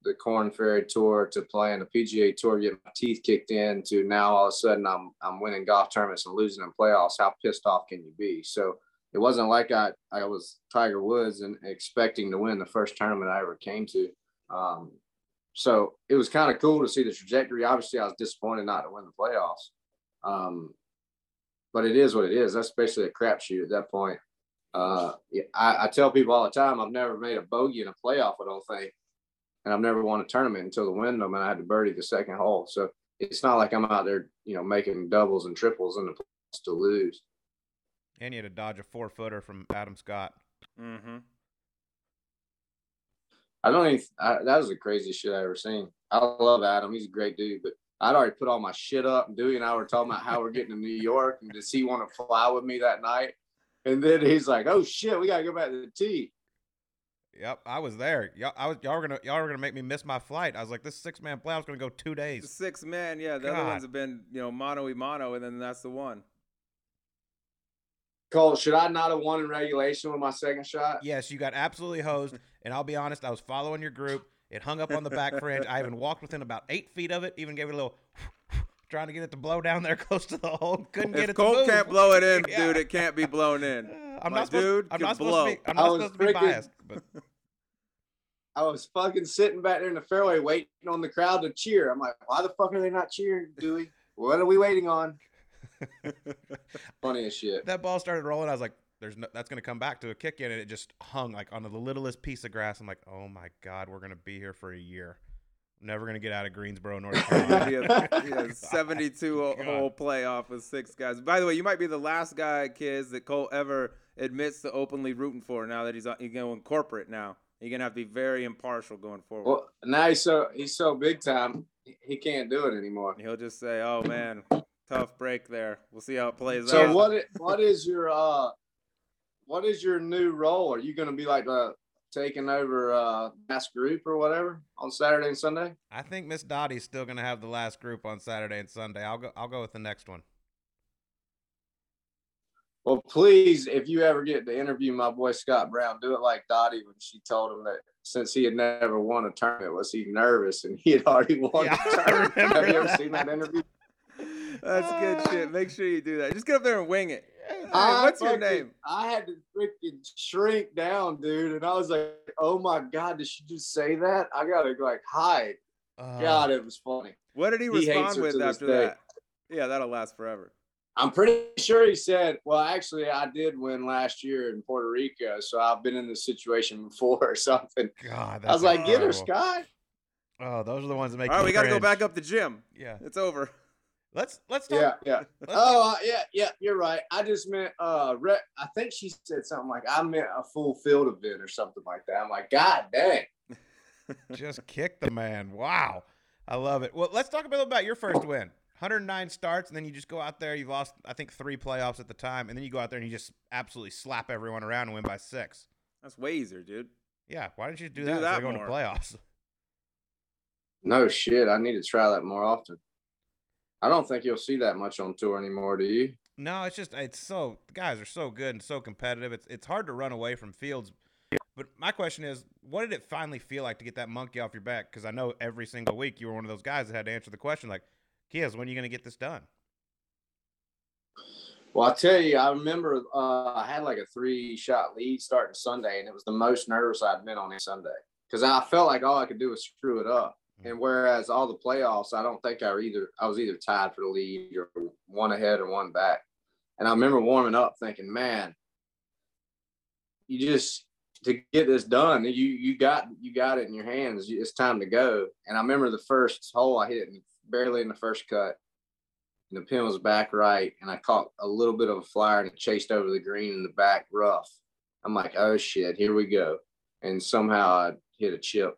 the Korn Ferry Tour to playing the PGA Tour, getting my teeth kicked in to now all of a sudden I'm I'm winning golf tournaments and losing in playoffs. How pissed off can you be? So it wasn't like I I was Tiger Woods and expecting to win the first tournament I ever came to. Um, so it was kind of cool to see the trajectory. Obviously, I was disappointed not to win the playoffs. Um, but it is what it is. That's basically a crapshoot at that point. Uh, I, I, tell people all the time, I've never made a bogey in a playoff, I don't think and I've never won a tournament until the Wyndham, and I had to birdie the second hole. So it's not like I'm out there, you know, making doubles and triples in the place to lose. And you had to dodge a four footer from Adam Scott. Mm-hmm. I don't even. I, that was the craziest shit I ever seen. I love Adam. He's a great dude, but I'd already put all my shit up. And Dewey and I were talking about how we're getting to New York, and does he want to fly with me that night? And then he's like, "Oh shit, we gotta go back to the tee." Yep, I was there. Y'all, I was, y'all were gonna, y'all were gonna make me miss my flight. I was like, this six man plan was gonna go two days. Six man, yeah. The God. other ones have been, you know, mono e mono, and then that's the one. Colt, should I not have won in regulation with my second shot? Yes, you got absolutely hosed. and I'll be honest, I was following your group. It hung up on the back fringe. I even walked within about eight feet of it. Even gave it a little, trying to get it to blow down there close to the hole. Couldn't if get it. Colt to move. can't blow it in, yeah. dude. It can't be blown in. I'm My not supposed. Dude, I'm not blow. supposed to be. I'm not supposed to be biased, but. I was fucking sitting back there in the fairway waiting on the crowd to cheer. I'm like, why the fuck are they not cheering, Dewey? What are we waiting on? Funny as shit. That ball started rolling. I was like, "There's no, that's gonna come back to a kick in," and it just hung like on the littlest piece of grass. I'm like, "Oh my god, we're gonna be here for a year. never gonna get out of Greensboro, North Carolina." yeah, oh yeah, 72 oh hole playoff with six guys. By the way, you might be the last guy, Kiz, that Colt ever admits to openly rooting for. Now that he's he's going corporate now. You're gonna have to be very impartial going forward. Well, now he's so he's so big time, he can't do it anymore. He'll just say, "Oh man, tough break there. We'll see how it plays so out." So what? What is your uh, what is your new role? Are you gonna be like uh taking over uh last group or whatever on Saturday and Sunday? I think Miss Dottie's still gonna have the last group on Saturday and Sunday. I'll go. I'll go with the next one. Well, please, if you ever get to interview my boy Scott Brown, do it like Dottie when she told him that since he had never won a tournament, was he nervous and he had already won yeah, a tournament. Have you ever that. seen that interview? That's good shit. Make sure you do that. Just get up there and wing it. Hey, what's your name? I had to freaking shrink down, dude, and I was like, "Oh my god, did she just say that?" I gotta like hide. Uh, god, it was funny. What did he, he respond with after that? Yeah, that'll last forever. I'm pretty sure he said, "Well, actually, I did win last year in Puerto Rico, so I've been in this situation before or something." God, I was like, "Get her, Scott." Oh, those are the ones that make. All right, we got to go back up the gym. Yeah, it's over. Let's let's talk. Yeah, yeah. oh, uh, yeah, yeah. You're right. I just meant uh, re- I think she said something like I meant a full field event or something like that. I'm like, God dang. just kick the man. Wow, I love it. Well, let's talk a bit about your first win. 109 starts, and then you just go out there. You've lost, I think, three playoffs at the time, and then you go out there and you just absolutely slap everyone around and win by six. That's way easier, dude. Yeah, why didn't you do, do that, that going to playoffs? No shit, I need to try that more often. I don't think you'll see that much on tour anymore, do you? No, it's just it's so the guys are so good and so competitive. It's it's hard to run away from fields. But my question is, what did it finally feel like to get that monkey off your back? Because I know every single week you were one of those guys that had to answer the question, like, Kiz, when are you going to get this done? Well, I tell you, I remember uh, I had like a three shot lead starting Sunday, and it was the most nervous I'd been on a Sunday because I felt like all I could do was screw it up. And whereas all the playoffs, I don't think I either I was either tied for the lead or one ahead or one back. And I remember warming up thinking, man, you just to get this done, you you got you got it in your hands. It's time to go. And I remember the first hole I hit barely in the first cut. And the pin was back right, and I caught a little bit of a flyer and it chased over the green in the back rough. I'm like, oh shit, here we go. And somehow I hit a chip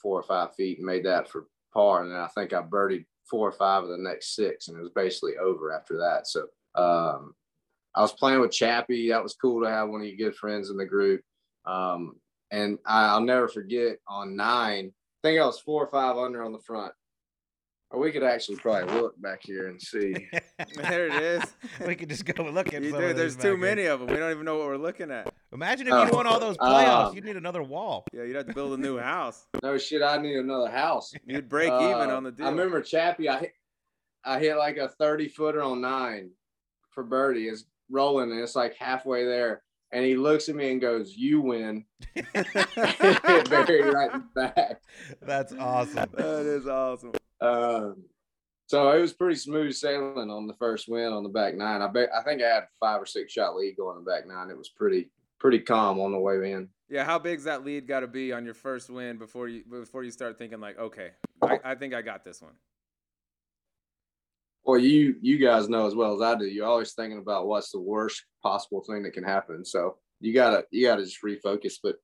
four or five feet and made that for par. And then I think I birdied four or five of the next six, and it was basically over after that. So um, I was playing with Chappie. That was cool to have one of your good friends in the group. Um, and I, I'll never forget on nine, I think I was four or five under on the front. Or we could actually probably look back here and see. There it is. we could just go look at You some do, there's too back here. many of them. We don't even know what we're looking at. Imagine if Oh, you'd won all those playoffs. um, You'd need another wall. Yeah, you'd have to build a new house. no shit, I need another house. You'd break even Uh, on the deal. I remember Chappie. I hit, I hit like a thirty footer on nine for birdie. It's rolling and it's like halfway there, and he looks at me and goes, "You win." It buried right in the back. That's awesome. that is awesome. Um, so it was pretty smooth sailing on the first win on the back nine. I bet I think I had five or six shot lead going the back nine. It was pretty pretty calm on the way in. Yeah, how big's that lead got to be on your first win before you before you start thinking like, okay, I, I think I got this one. Well, you you guys know as well as I do. You're always thinking about what's the worst possible thing that can happen. So you gotta you gotta just refocus. But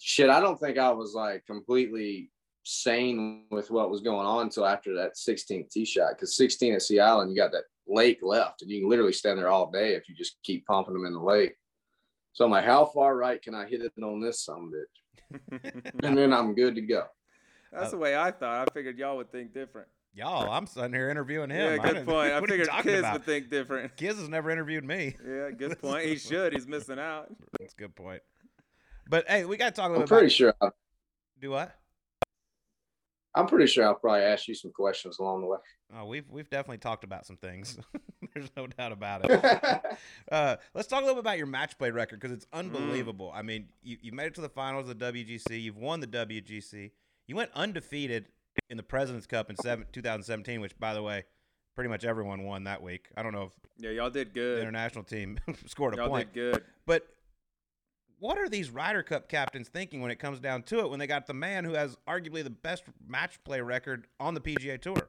shit, I don't think I was like completely sane with what was going on until after that 16th tee shot. Because 16 at Sea Island, you got that lake left, and you can literally stand there all day if you just keep pumping them in the lake. So I'm like, how far right can I hit it on this some bitch? And then I'm good to go. That's the way I thought. I figured y'all would think different. Y'all, I'm sitting here interviewing him. Yeah, I good didn't- point. I what figured talking kids about? would think different. Kiz has never interviewed me. Yeah, good point. He should. He's missing out. That's a good point. But hey, we got to talk a I'm little pretty about sure. I, do what? I'm pretty sure I'll probably ask you some questions along the way. Oh, we've we've definitely talked about some things. There's no doubt about it. uh, let's talk a little bit about your match play record because it's Mm. unbelievable. I mean, you, you made it to the finals of the WGC. You've won the WGC. You went undefeated in the President's Cup in seven, 2017, which, by the way, pretty much everyone won that week. I don't know if Yeah, y'all did the good. international team scored a Y'all point, did good. but what are these Ryder Cup captains thinking when it comes down to it when they got the man who has arguably the best match play record on the PGA Tour?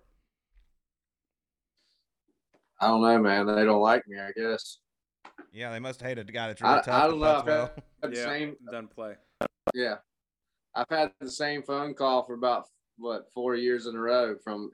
I don't know, man. They don't like me, I guess. Yeah, they must hate a guy that's really I, tough. I to don't know. putts I've well. had the Yeah, same, done play. yeah. I've had the same phone call for about what four years in a row from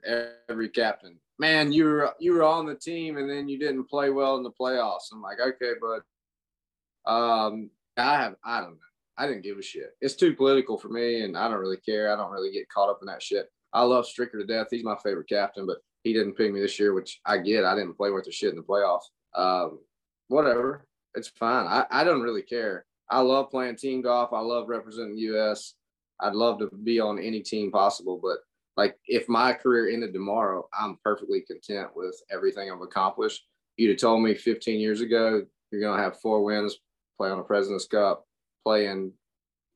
every captain. Man, you were you were on the team and then you didn't play well in the playoffs. I'm like, okay, but um, I have I don't know. I didn't give a shit. It's too political for me, and I don't really care. I don't really get caught up in that shit. I love Stricker to death. He's my favorite captain, but he didn't pick me this year, which I get. I didn't play worth a shit in the playoffs. Um, whatever. It's fine. I, I don't really care. I love playing team golf. I love representing U.S. I'd love to be on any team possible, but like if my career ended tomorrow, I'm perfectly content with everything I've accomplished. You'd have told me 15 years ago you're gonna have four wins, play on a President's Cup, play in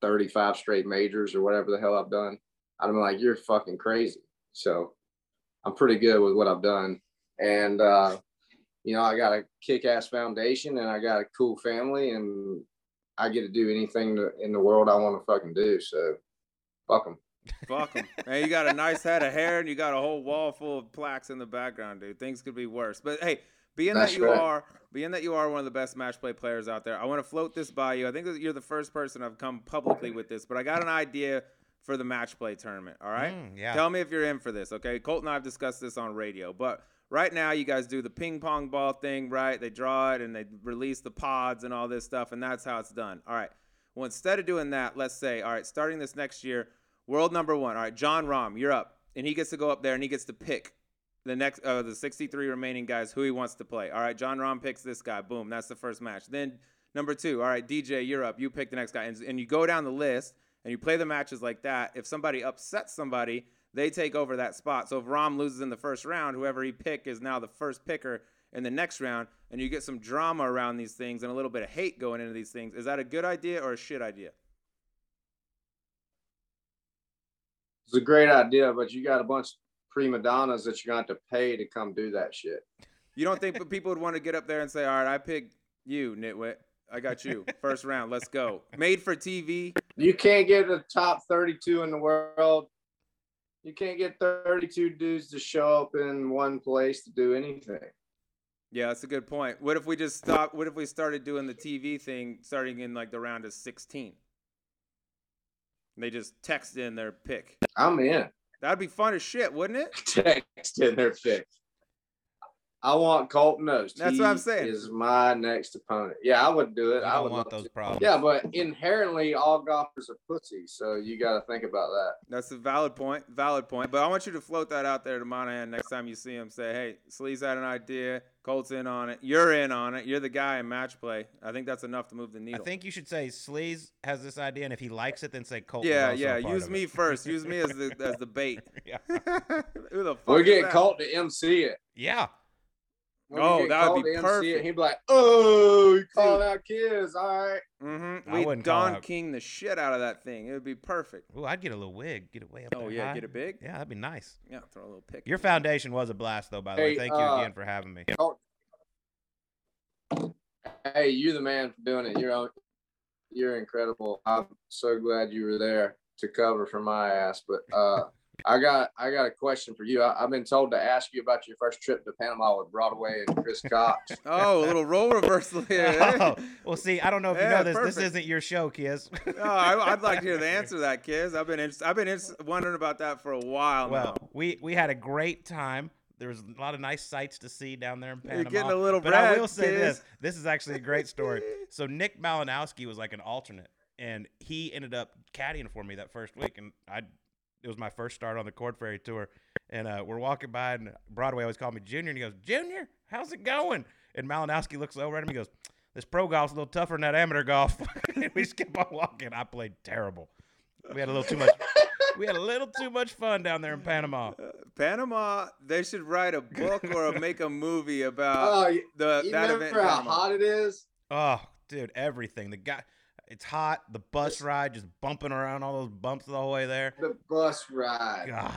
35 straight majors or whatever the hell I've done. I'd have been like, you're fucking crazy. So I'm pretty good with what I've done, and uh, you know I got a kick-ass foundation and I got a cool family and I get to do anything to, in the world I want to fucking do. So fuck them. Fuck 'em. Man, you got a nice head of hair and you got a whole wall full of plaques in the background, dude. Things could be worse. But hey, being That's that you right. are, being that you are one of the best match play players out there, I want to float this by you. I think that you're the first person I've come publicly with this, but I got an idea for the match play tournament. All right. Mm, yeah. Tell me if you're in for this, okay? Colt and I have discussed this on radio, but right now you guys do the ping pong ball thing, right? They draw it and they release the pods and all this stuff, and that's how it's done. All right. Well, instead of doing that, let's say, all right, starting this next year, world number one, all right, Jon Rahm, you're up, and he gets to go up there and he gets to pick the next, uh, the 63 remaining guys who he wants to play. All right, Jon Rahm picks this guy. Boom, that's the first match. Then number two, all right, DJ, you're up. You pick the next guy, and, and you go down the list and you play the matches like that. If somebody upsets somebody, they take over that spot. So if Rahm loses in the first round, whoever he pick is now the first picker in the next round, and you get some drama around these things and a little bit of hate going into these things. Is that a good idea or a shit idea? It's a great idea, but you got a bunch prima donnas that you're going to have to pay to come do that shit. You don't think people would want to get up there and say, "All right, I picked you, nitwit. I got you. First round. Let's go." Made for TV. You can't get the top 32 in the world. You can't get 32 dudes to show up in one place to do anything. Yeah, that's a good point. What if we just stop? What if we started doing the TV thing starting in like the round of 16? They just text in their pick. I'm in. That'd be fun as shit, wouldn't it? Text in their pick. I want Colt Knost. That's He what I'm saying. Is my next opponent. Yeah, I would do it. You I would want those to. problems. Yeah, but inherently all golfers are pussies, so you got to think about that. That's a valid point. Valid point. But I want you to float that out there to Monahan next time you see him. Say, hey, Slee's had an idea. Colt's in on it. You're in on it. You're the guy in match play. I think that's enough to move the needle. I think you should say Sleaze has this idea, and if he likes it, then say Colt Knost. yeah, yeah. Use me it. first. Use me as the as the bait. yeah. Who the fuck? We'll is get that? To MC it. yeah. When Oh, that would be to MC perfect. he'd be like, "Oh, you call Dude. out Kiz, all right." Mm-hmm. We wouldn't Don out- King the shit out of that thing. It would be perfect. Ooh, I'd get a little wig, get it way up Oh there yeah, high. get it big. Yeah, that'd be nice. Yeah, throw a little pick. Your foundation was a blast, though. By the way, Hey, thank you uh, again for having me. Hey, you're the man for doing it. You're you're incredible. I'm so glad you were there to cover for my ass. But uh, I got I got a question for you. I, I've been told to ask you about your first trip to Panama with Broadway and Chris Cox. Oh, a little role reversal here. Eh? Oh, well, see, I don't know if you know this. This isn't your show, Kiz. oh, I, I'd like to hear the answer to that, Kiz. I've been inter- I've been inter- wondering about that for a while Well, now. we we had a great time. There was a lot of nice sights to see down there in Panama. You're getting a little but I will say Kiz. this: this is actually a great story. So Nick Malinowski was like an alternate, and he ended up caddying for me that first week, and I it was my first start on the Korn Ferry tour, and uh, we're walking by, and Broadway always called me Junior, and he goes, Junior, how's it going? And Malinowski looks over at him, he goes, This pro golf's a little tougher than that amateur golf. and we just kept on walking. I played terrible. We had a little too much. we had a little too much fun down there in Panama. Uh, Panama, they should write a book or make a movie about oh, the you that event. remember in how Panama. hot it is? Oh, dude, everything. The guy, it's hot. The bus ride, just bumping around all those bumps the whole way there. The bus ride. God,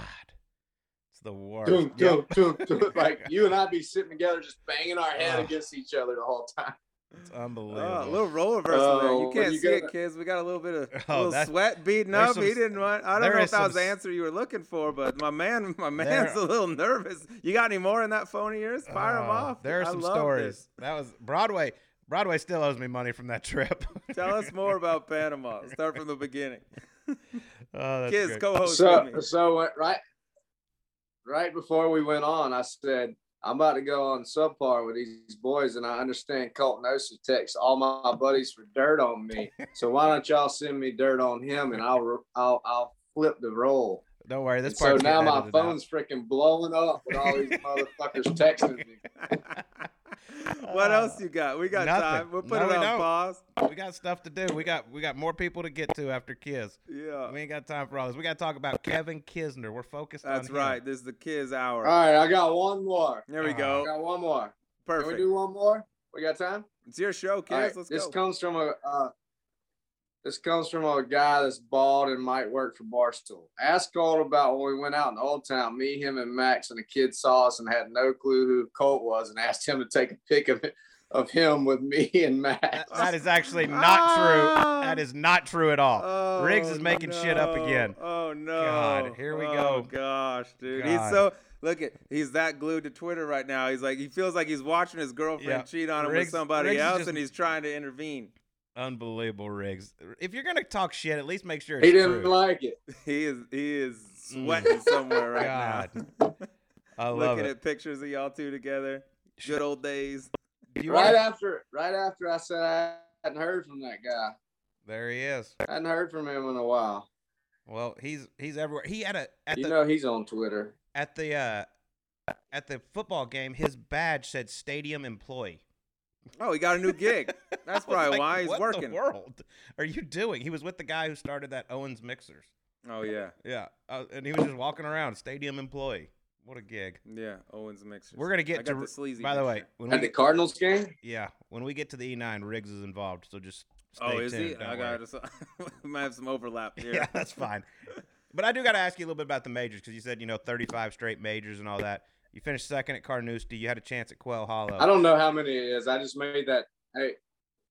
it's the worst. Dun, Yep, dun, dun, dun. Like you and I'd be sitting together, just banging our head Ugh. against each other the whole time. it's unbelievable. Oh, a little role reversal there. Oh, You can't you see go it, Kiz. We got a little bit of Oh, a little that's- sweat beating up. some he didn't want. I don't know if that was some the answer you were looking for, but my man, my man's There- a little nervous. You got any more in that phone of yours? Fire them Oh, uh, off. There are I some stories. this. That was Broadway. Broadway still owes me money from that trip. Tell us more about Panama. Start from the beginning. oh, Kiz, great. co-host so me. so right right before we went on, I said I'm about to go on subpar with these boys, and I understand Colt Knost texts all my buddies for dirt on me. So why don't y'all send me dirt on him, and I'll I'll I'll flip the role. Don't worry. This And so now my edited out. phone's freaking blowing up with all these motherfuckers texting me. what else you got? We got Nothing. time. We'll put No, it we on don't. pause. We got stuff to do. We got we got more people to get to after Kiz. Yeah, We ain't got time for all this. We got to talk about Kevin Kisner. We're focused on that's him. right. This is the kids' hour. All right, I got one more. There we Uh, I go. got one more. Perfect. Can we do one more? We got time? It's your show, Kiz. All right, Let's this go. comes from a uh, this comes from a guy that's bald and might work for Barstool. Ask Colt about when we went out in Old Town. Me, him, and Max and the kid saw us and had no clue who Colt was, and asked him to take a pic of of him with me and Max. That- that is actually not true. Ah. That is not true at all. Oh, Riggs is making shit up again. Oh no! God, here we oh, go. gosh, dude, God. he's so look at he's that glued to Twitter right now. He's like he feels like he's watching his girlfriend Yeah. cheat on him Riggs- with somebody Riggs else, just- and he's trying to intervene. Unbelievable, Riggs. If you're gonna talk shit, at least make sure he it's didn't true. like it. He is he is Mm. sweating somewhere right now. I love Looking it. at pictures of y'all two together. Good old days. You right wanna- after, right after I said I hadn't heard from that guy. There he is. I hadn't heard from him in a while. Well, he's he's everywhere. He had a at You the know he's on Twitter. at the uh at the football game. His badge said stadium employee. Oh, he got a new gig. That's probably like, why he's working. what working. the world are you doing? He was with the guy who started that Owens Mixers. Oh yeah, Yeah, uh, and he was just walking around, stadium employee. What a gig! yeah. Owens mixers. We're gonna I get got to. the sleazy. by the way, mixture. when At we the Cardinals game? yeah, when we get to the E9, Riggs is involved. So just stay Oh, is tuned. he? I worry. got we might have some overlap here. Yeah, that's fine. But I do got to ask you a little bit about the majors because you said you know 35 straight majors and all that. You finished second at Carnoustie. You had a chance at Quail Hollow. I don't know how many it is. I just made that. Hey,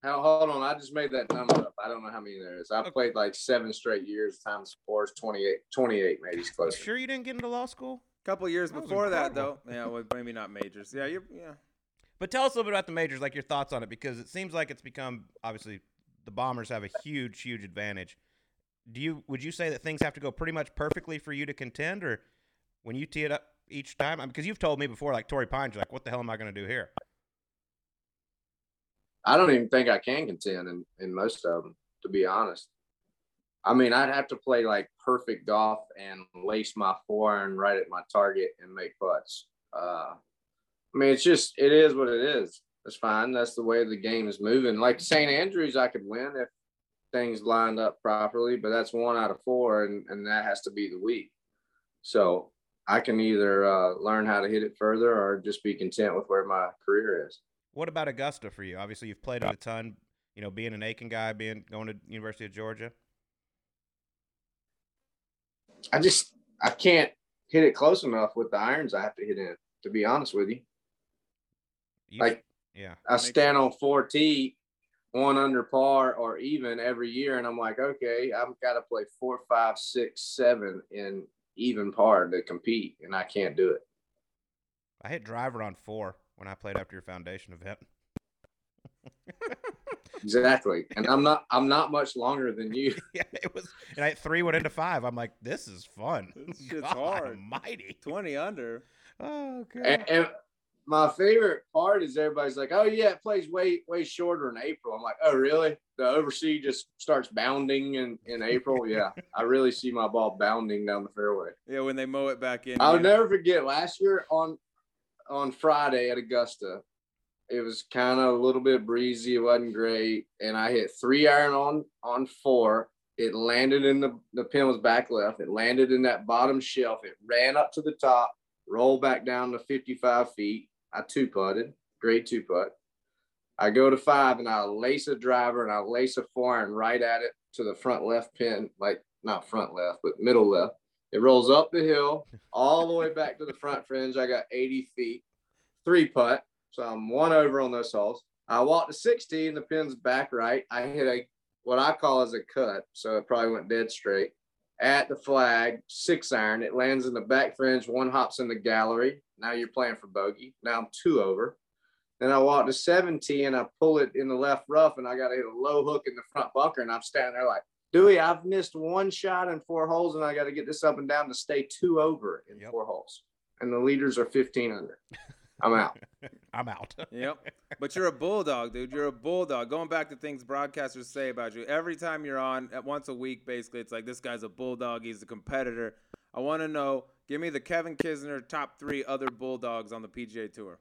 how, hold on. I just made that number up. I don't know how many there is. I played like seven straight years times four is 28. 28 maybe it's close. sure you didn't get into law school? A couple years That before that, though. Yeah, well, maybe not majors. Yeah, you're. Yeah. But tell us a little bit about the majors, like your thoughts on it, because it seems like it's become obviously the Bombers have a huge, huge advantage. do you would you say that things have to go pretty much perfectly for you to contend, or when you tee it up each time? I mean, because you've told me before, like Torrey Pines, you're like, what the hell am I going to do here? I don't even think I can contend in, in most of them, to be honest. I mean, I'd have to play like perfect golf and lace my forehand right at my target and make putts. Uh, I mean, it's just it is what it is. That's fine. That's the way the game is moving. Like St. Andrews, I could win if things lined up properly, but that's one out of four, and, and that has to be the week. So I can either uh, learn how to hit it further or just be content with where my career is. What about Augusta for you? Obviously, you've played it a ton. You know, being an Aiken guy, being going to University of Georgia. I just I can't hit it close enough with the irons I have to hit in. To be honest with you, you like yeah, I stand on four T, one under par or even every year, and I'm like, okay, I've got to play four, five, six, seven in even par to compete, and I can't do it. I hit driver on four when I played after your foundation event. exactly, and I'm not I'm not much longer than you. yeah, it was, and I three went into five. I'm like, this is fun. This shit's hard. Almighty. Twenty under. Oh god. And, and my favorite part is everybody's like, "Oh yeah, it plays way way shorter in April." I'm like, "Oh really?" The overseas just starts bounding in in April. Yeah, I really see my ball bounding down the fairway. Yeah, when they mow it back in. I'll yeah. never forget last year on on Friday at Augusta. It was kind of a little bit breezy. It wasn't great, and I hit three iron on on four. It landed in the the pin was back left. It landed in that bottom shelf. It ran up to the top, rolled back down to 55 feet. I two putted, great two putt. I go to five and I lace a driver and I lace a four iron right at it to the front left pin, like not front left, but middle left. It rolls up the hill all the way back to the front fringe. I got 80 feet, three putt. So I'm one over on those holes. I walk to 60 and the pin's back right. I hit a what I call as a cut. So it probably went dead straight at the flag, six iron. It lands in the back fringe. One hops in the gallery. Now you're playing for bogey. Now I'm two over. Then I walk to 70 and I pull it in the left rough and I got to hit a low hook in the front bunker. And I'm standing there like, Dewey, I've missed one shot in four holes and I got to get this up and down to stay two over in Yep. four holes. And the leaders are 15 under. I'm out. I'm out. Yep. But you're a bulldog, dude. You're a bulldog. Going back to things broadcasters say about you, every time you're on, at once a week, basically, it's like this guy's a bulldog. He's a competitor. I want to know. Give me the Kevin Kisner top three other bulldogs on the PGA Tour.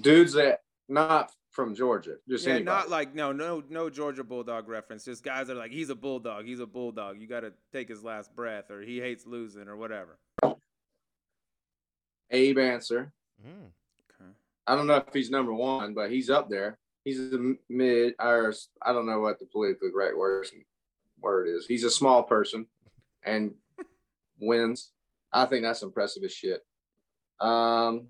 Dudes that not from Georgia, just Yeah, anybody. not like no, no, no Georgia bulldog reference. Just guys that are like, he's a bulldog. He's a bulldog. You got to take his last breath, or he hates losing, or whatever. Abe Ancer. Mm. Okay. I don't know if he's number one, but he's up there. He's a mid, or I don't know what the politically correct word word is. He's a small person and wins. I think that's impressive as shit. Um,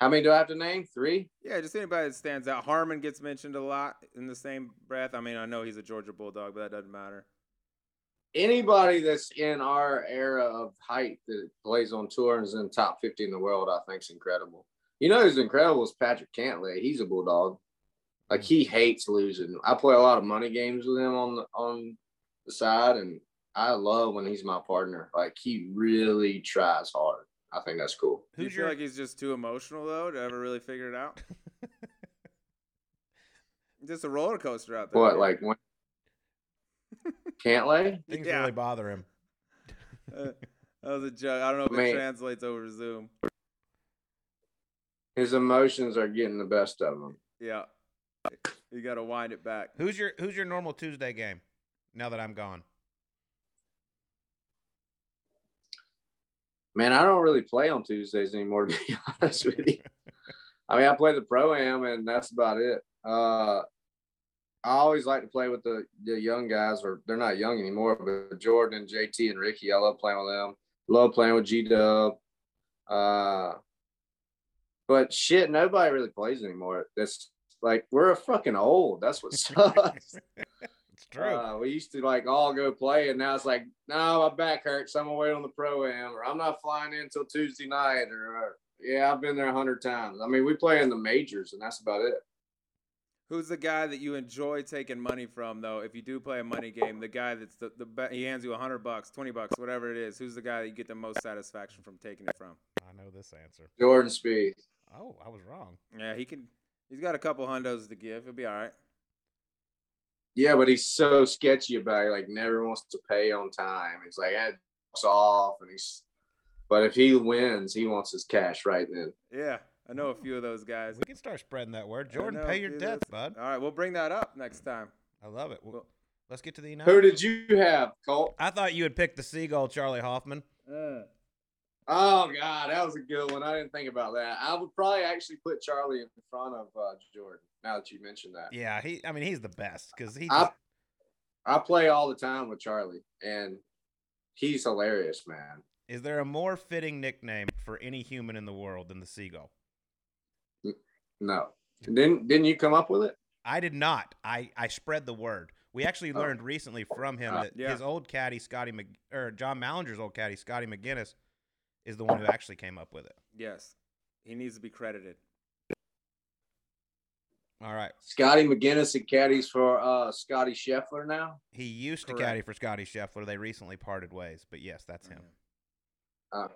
how many do I have to name? Three. Yeah, just anybody that stands out. Harman gets mentioned a lot in the same breath. I mean, I know he's a Georgia bulldog, but that doesn't matter. Anybody that's in our era of height that plays on tour and is in the top 50 in the world, I think is incredible. You know who's incredible is Patrick Cantlay. He's a bulldog. Like he hates losing. I play a lot of money games with him on the on the side, and I love when he's my partner. Like he really tries hard. I think that's cool. Do you feel your like he's just too emotional though to ever really figure it out? just a roller coaster out there. What man. like when Cantlay? things Yeah. really bother him? Uh, that was a joke. I don't know if it translates over Zoom. His emotions are getting the best of him. Yeah, you got to wind it back. Who's your Who's your normal Tuesday game? Now that I'm gone. Man, I don't really play on Tuesdays anymore, to be honest with you. I mean, I play the pro am, and that's about it. Uh, I always like to play with the, the young guys, or they're not young anymore, but Jordan JT and Ricky. I love playing with them. Love playing with G Dub. Uh, but shit, nobody really plays anymore. That's like we're a fucking old. That's what sucks. It's true. Uh, we used to like all go play, and now it's like, no, my back hurts. I'm gonna wait on the pro am, or I'm not flying in until Tuesday night, or, or yeah, I've been there a hundred times. I mean, we play in the majors, and that's about it. Who's the guy that you enjoy taking money from, though? If you do play a money game, the guy that's the, the he hands you a hundred bucks, twenty bucks, whatever it is. Who's the guy that you get the most satisfaction from taking it from? I know this answer. Jordan Spieth. Oh, I was wrong. Yeah, he can. He's got a couple hundos to give. He'll be all right. Yeah, but he's so sketchy about it. Like never wants to pay on time. He's like, eh, it's off, and he's. But if he wins, he wants his cash right then. Yeah, I know a few of those guys. We can start spreading that word. Jordan, pay your debts, bud. All right, we'll bring that up next time. I love it. Well, Well- let's get to the Who did you have, Colt? I thought you would pick the seagull, Charley Hoffman. Oh God, that was a good one. I didn't think about that. I would probably actually put Charley in front of uh, Jordan. Now that you mentioned that, Yeah, he. I mean, he's the best because he. I- Just, I play all the time with Charley, and he's hilarious, man. is there a more fitting nickname for any human in the world than the seagull? No, didn't didn't you come up with it? I did not. I I spread the word. We actually Oh. learned recently from him Uh, that yeah. his old caddy Scotty Mc, or John Mallinger's old caddy Scotty McGinnis is the one who actually came up with it. Yes, he needs to be credited. All right. Scotty McGinnis and caddies for uh, Scottie Scheffler now. He used to Correct. caddy for Scottie Scheffler. They recently parted ways, but yes, that's him. I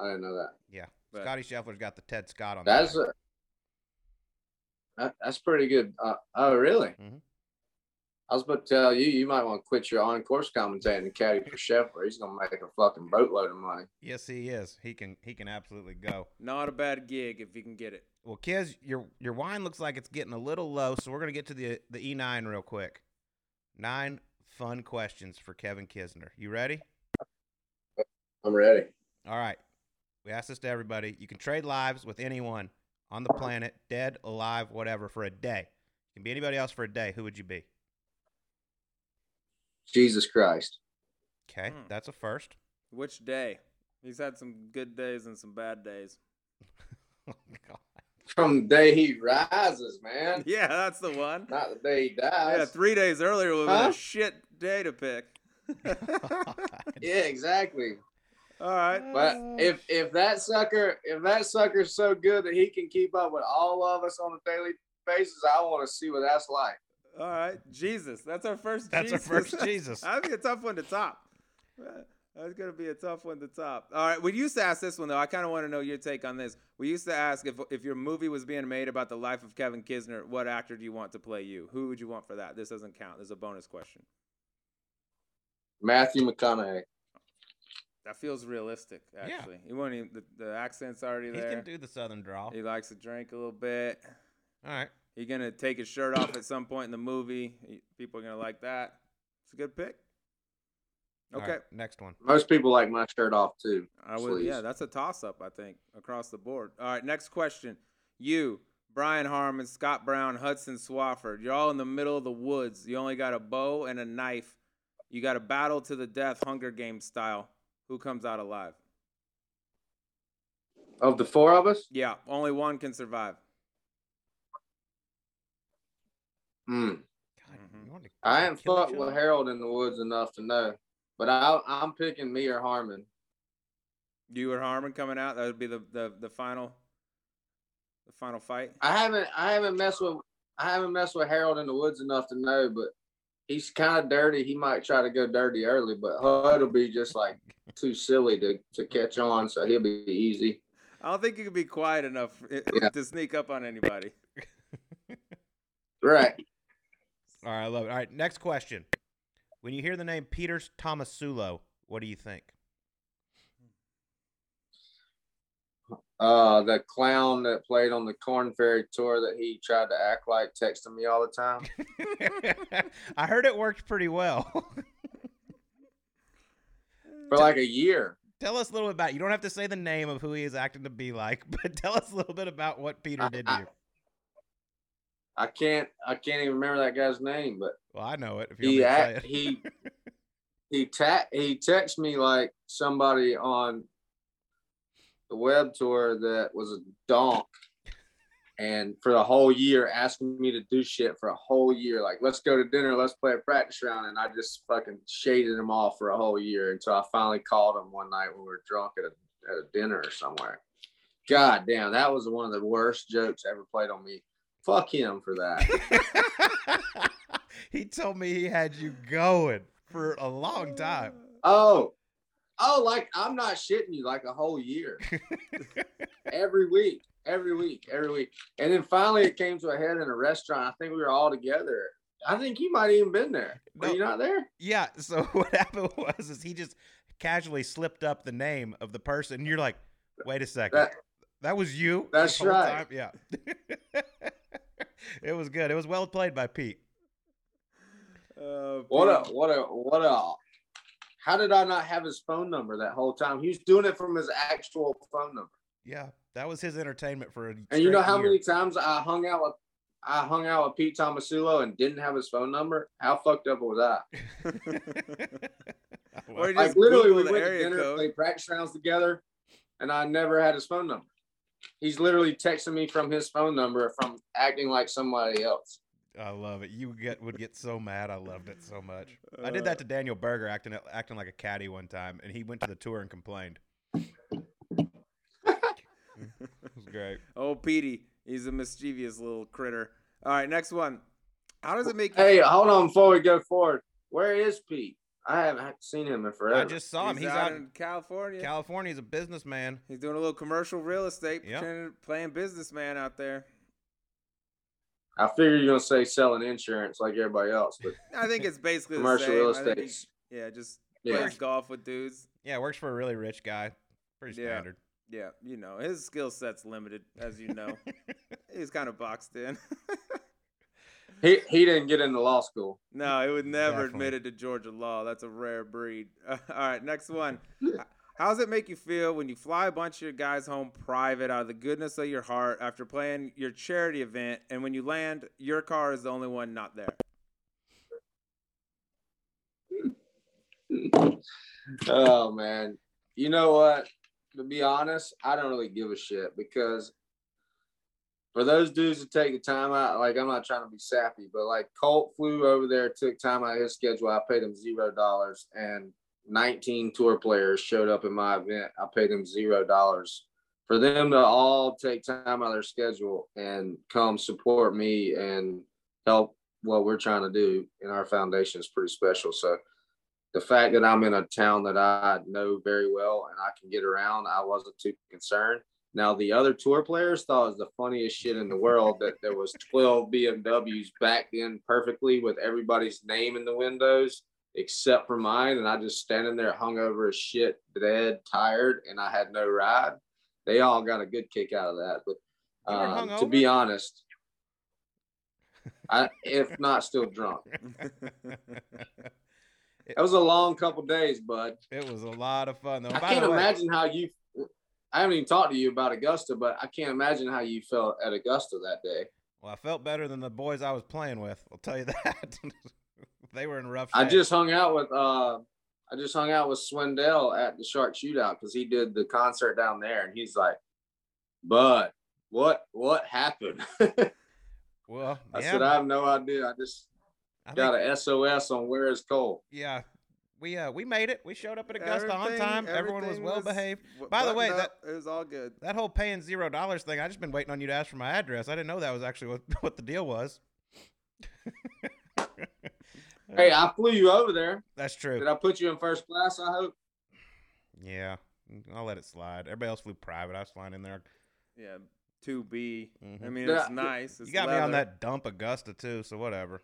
didn't know that. Yeah. But- Scottie Scheffler's got the Ted Scott on That's the a that, that's pretty good. Uh, oh, really? Mm-hmm. I was about to tell you, you might want to quit your on course commentating and caddy for Scheffler. He's gonna make a fucking boatload of money. Yes, he is. He can he can absolutely go. Not a bad gig if you can get it. Well, Kiz, your your wine looks like it's getting a little low, so we're gonna get to the the E9 real quick. Nine fun questions for Kevin Kisner. You ready? I'm ready. All right. We ask this to everybody. You can trade lives with anyone on the planet, dead, alive, whatever, for a day. You can be anybody else for a day. Who would you be? Jesus Christ. Okay, Hmm. that's a first. Which day? He's had some good days and some bad days. Oh, God. From the day he rises, man. Yeah, that's the one. Not the day he dies. Yeah, three days earlier would have been Huh? a shit day to pick. Yeah, exactly. All right. But if if that sucker if that sucker's so good that he can keep up with all of us on a daily basis, I want to see what that's like. All right. Jesus. That's our first That's our Jesus. first Jesus. That'd be a tough one to top. That's going to be a tough one to top. All right. We used to ask this one, though. I kind of want to know your take on this. We used to ask if, if your movie was being made about the life of Kevin Kisner, what actor do you want to play you? Who would you want for that? This doesn't count. There's a bonus question. Matthew McConaughey. That feels realistic, actually. Yeah. actually. He won't even, the, the accent's already there. He can do the southern draw. He likes to drink a little bit. All right. He's gonna take his shirt off at some point in the movie. People are gonna like that. It's a good pick. All Okay, right, next one. Most people like my shirt off too. I would. Yeah, that's a toss-up. I think across the board. All right, next question. You, Brian Harman, Scott Brown, Hudson Swafford. You're all in the middle of the woods. You only got a bow and a knife. You got a battle to the death, Hunger Games style. Who comes out alive? Of the four of us, Yeah, only one can survive. hmm. God, Mhm. you want to I ain't kill fucked with? Harold in the woods enough to know, but I, I'm picking me or Harman. You or Harman coming out. That would be the the, the final. The final fight. I haven't I haven't messed with I haven't messed with Harold in the woods enough to know, but he's kind of dirty. He might try to go dirty early, but Hud will be just like too silly to, to catch on, so he'll be easy. I don't think you can be quiet enough eh, eh, Yeah. to sneak up on anybody. Right. All right, I love it. All right, next question. When you hear the name Peter Tomasulo, what do you think? Uh, the clown that played on the Korn Ferry tour that he tried to act like texting me all the time. I heard it worked pretty well. For like a year. tell us a little bit about. You don't have to say the name of who he is acting to be like, but tell us a little bit about what Peter did to you. I can't I can't even remember that guy's name, but Well, I know it. If he want act, it. he he ta- he texted me like somebody on the web tour that was a donk and for the whole year asking me to do shit for a whole year like let's go to dinner let's play a practice round and i just fucking shaded him off for a whole year until i finally called him one night when we were drunk at a, at a dinner or somewhere god damn that was one of the worst jokes ever played on me Fuck him for that. he told me he had you going for a long time. Oh, oh, like I'm not shitting you like a whole year. every week, every week, every week. And then finally it came to a head in a restaurant. I think we were all together. I think you might have even been there. Were No. you not there? Yeah. So what happened was is he just casually slipped up the name of the person. And you're like, wait a second. That- That was you. That's right. time? Yeah. it was good. It was well played by Pete. Uh, What a what a what a how did I not have his phone number that whole time? He was doing it from his actual phone number. Yeah, that was his entertainment for a And you know how year. many times I hung out with I hung out with Pete Tomasulo and didn't have his phone number? How fucked up was that? Or Like literally, we Google the went to dinner, code. played practice rounds together, and I never had his phone number. He's literally texting me from his phone number from acting like somebody else. I love it. You get would get so mad. I loved it so much. I did uh. that to Daniel Berger acting acting like a caddy one time, and he went to the tour and complained. it was great. Oh, Petey, he's a mischievous little critter. All right, next one. How does it make you? Hey, hold on before we go forward. Where is Pete? I haven't seen him in forever. I just saw him. he's, He's, out out in California. California. He's a businessman. he's doing a little commercial real estate, Yep. playing businessman out there. I figured you're gonna say selling insurance like everybody else, but I think it's basically the commercial same. real estate. he- yeah, just Yeah. plays golf with dudes. Yeah, works for a really rich guy. Pretty Yeah. standard. Yeah, you know his skill set's limited, as you know. he's kind of boxed in. he he didn't get into law school. no, he would never Definitely. admit it to Georgia law. That's a rare breed. all right, next one. How does it make you feel when you fly a bunch of your guys home private out of the goodness of your heart after playing your charity event, and when you land, your car is the only one not there? oh man. You know what? To be honest, I don't really give a shit because for those dudes to take the time out, like I'm not trying to be sappy, but like Colt flew over there, took time out of his schedule. I paid him zero dollars, and 19 tour players showed up in my event. I paid them zero dollars. For them to all take time out of their schedule and come support me and help what we're trying to do in our foundation is pretty special. So the fact that I'm in a town that I know very well and I can get around, I wasn't too concerned. Now the other tour players thought it was the funniest shit in the world that there was 12 BMWs backed in perfectly with everybody's name in the windows except for mine, and I just standing there hungover as shit, dead tired, and I had no ride. They all got a good kick out of that, but um, to be honest, I if not still drunk. That was a long couple days, bud. it was a lot of fun though. I By can't the way, imagine how you. I haven't even talked to you about Augusta, but I can't imagine how you felt at Augusta that day. Well, I felt better than the boys I was playing with. I'll tell you that. they were in rough Shape. I just hung out with uh, I just hung out with Swindell at the Shark Shootout because he did the concert down there, and he's like, "But what what happened?" well, I yeah, said, "I have no idea. I just I got think- a SOS on where is Colt." yeah. We uh we made it. We showed up at Augusta on time. Everyone was everything well behaved. w- By the way, buttoned up. it was all good. That whole paying zero dollars thing, I just been waiting on you to ask for my address. I didn't know that was actually what, what the deal was. Hey, I flew you over there. That's true. Did I put you in first class? I hope. Yeah, I'll let it slide. Everybody else flew private. I was flying in there. Yeah, two B. I Mhm. mean, it's nice. It's you got me on that dump Augusta too, so whatever.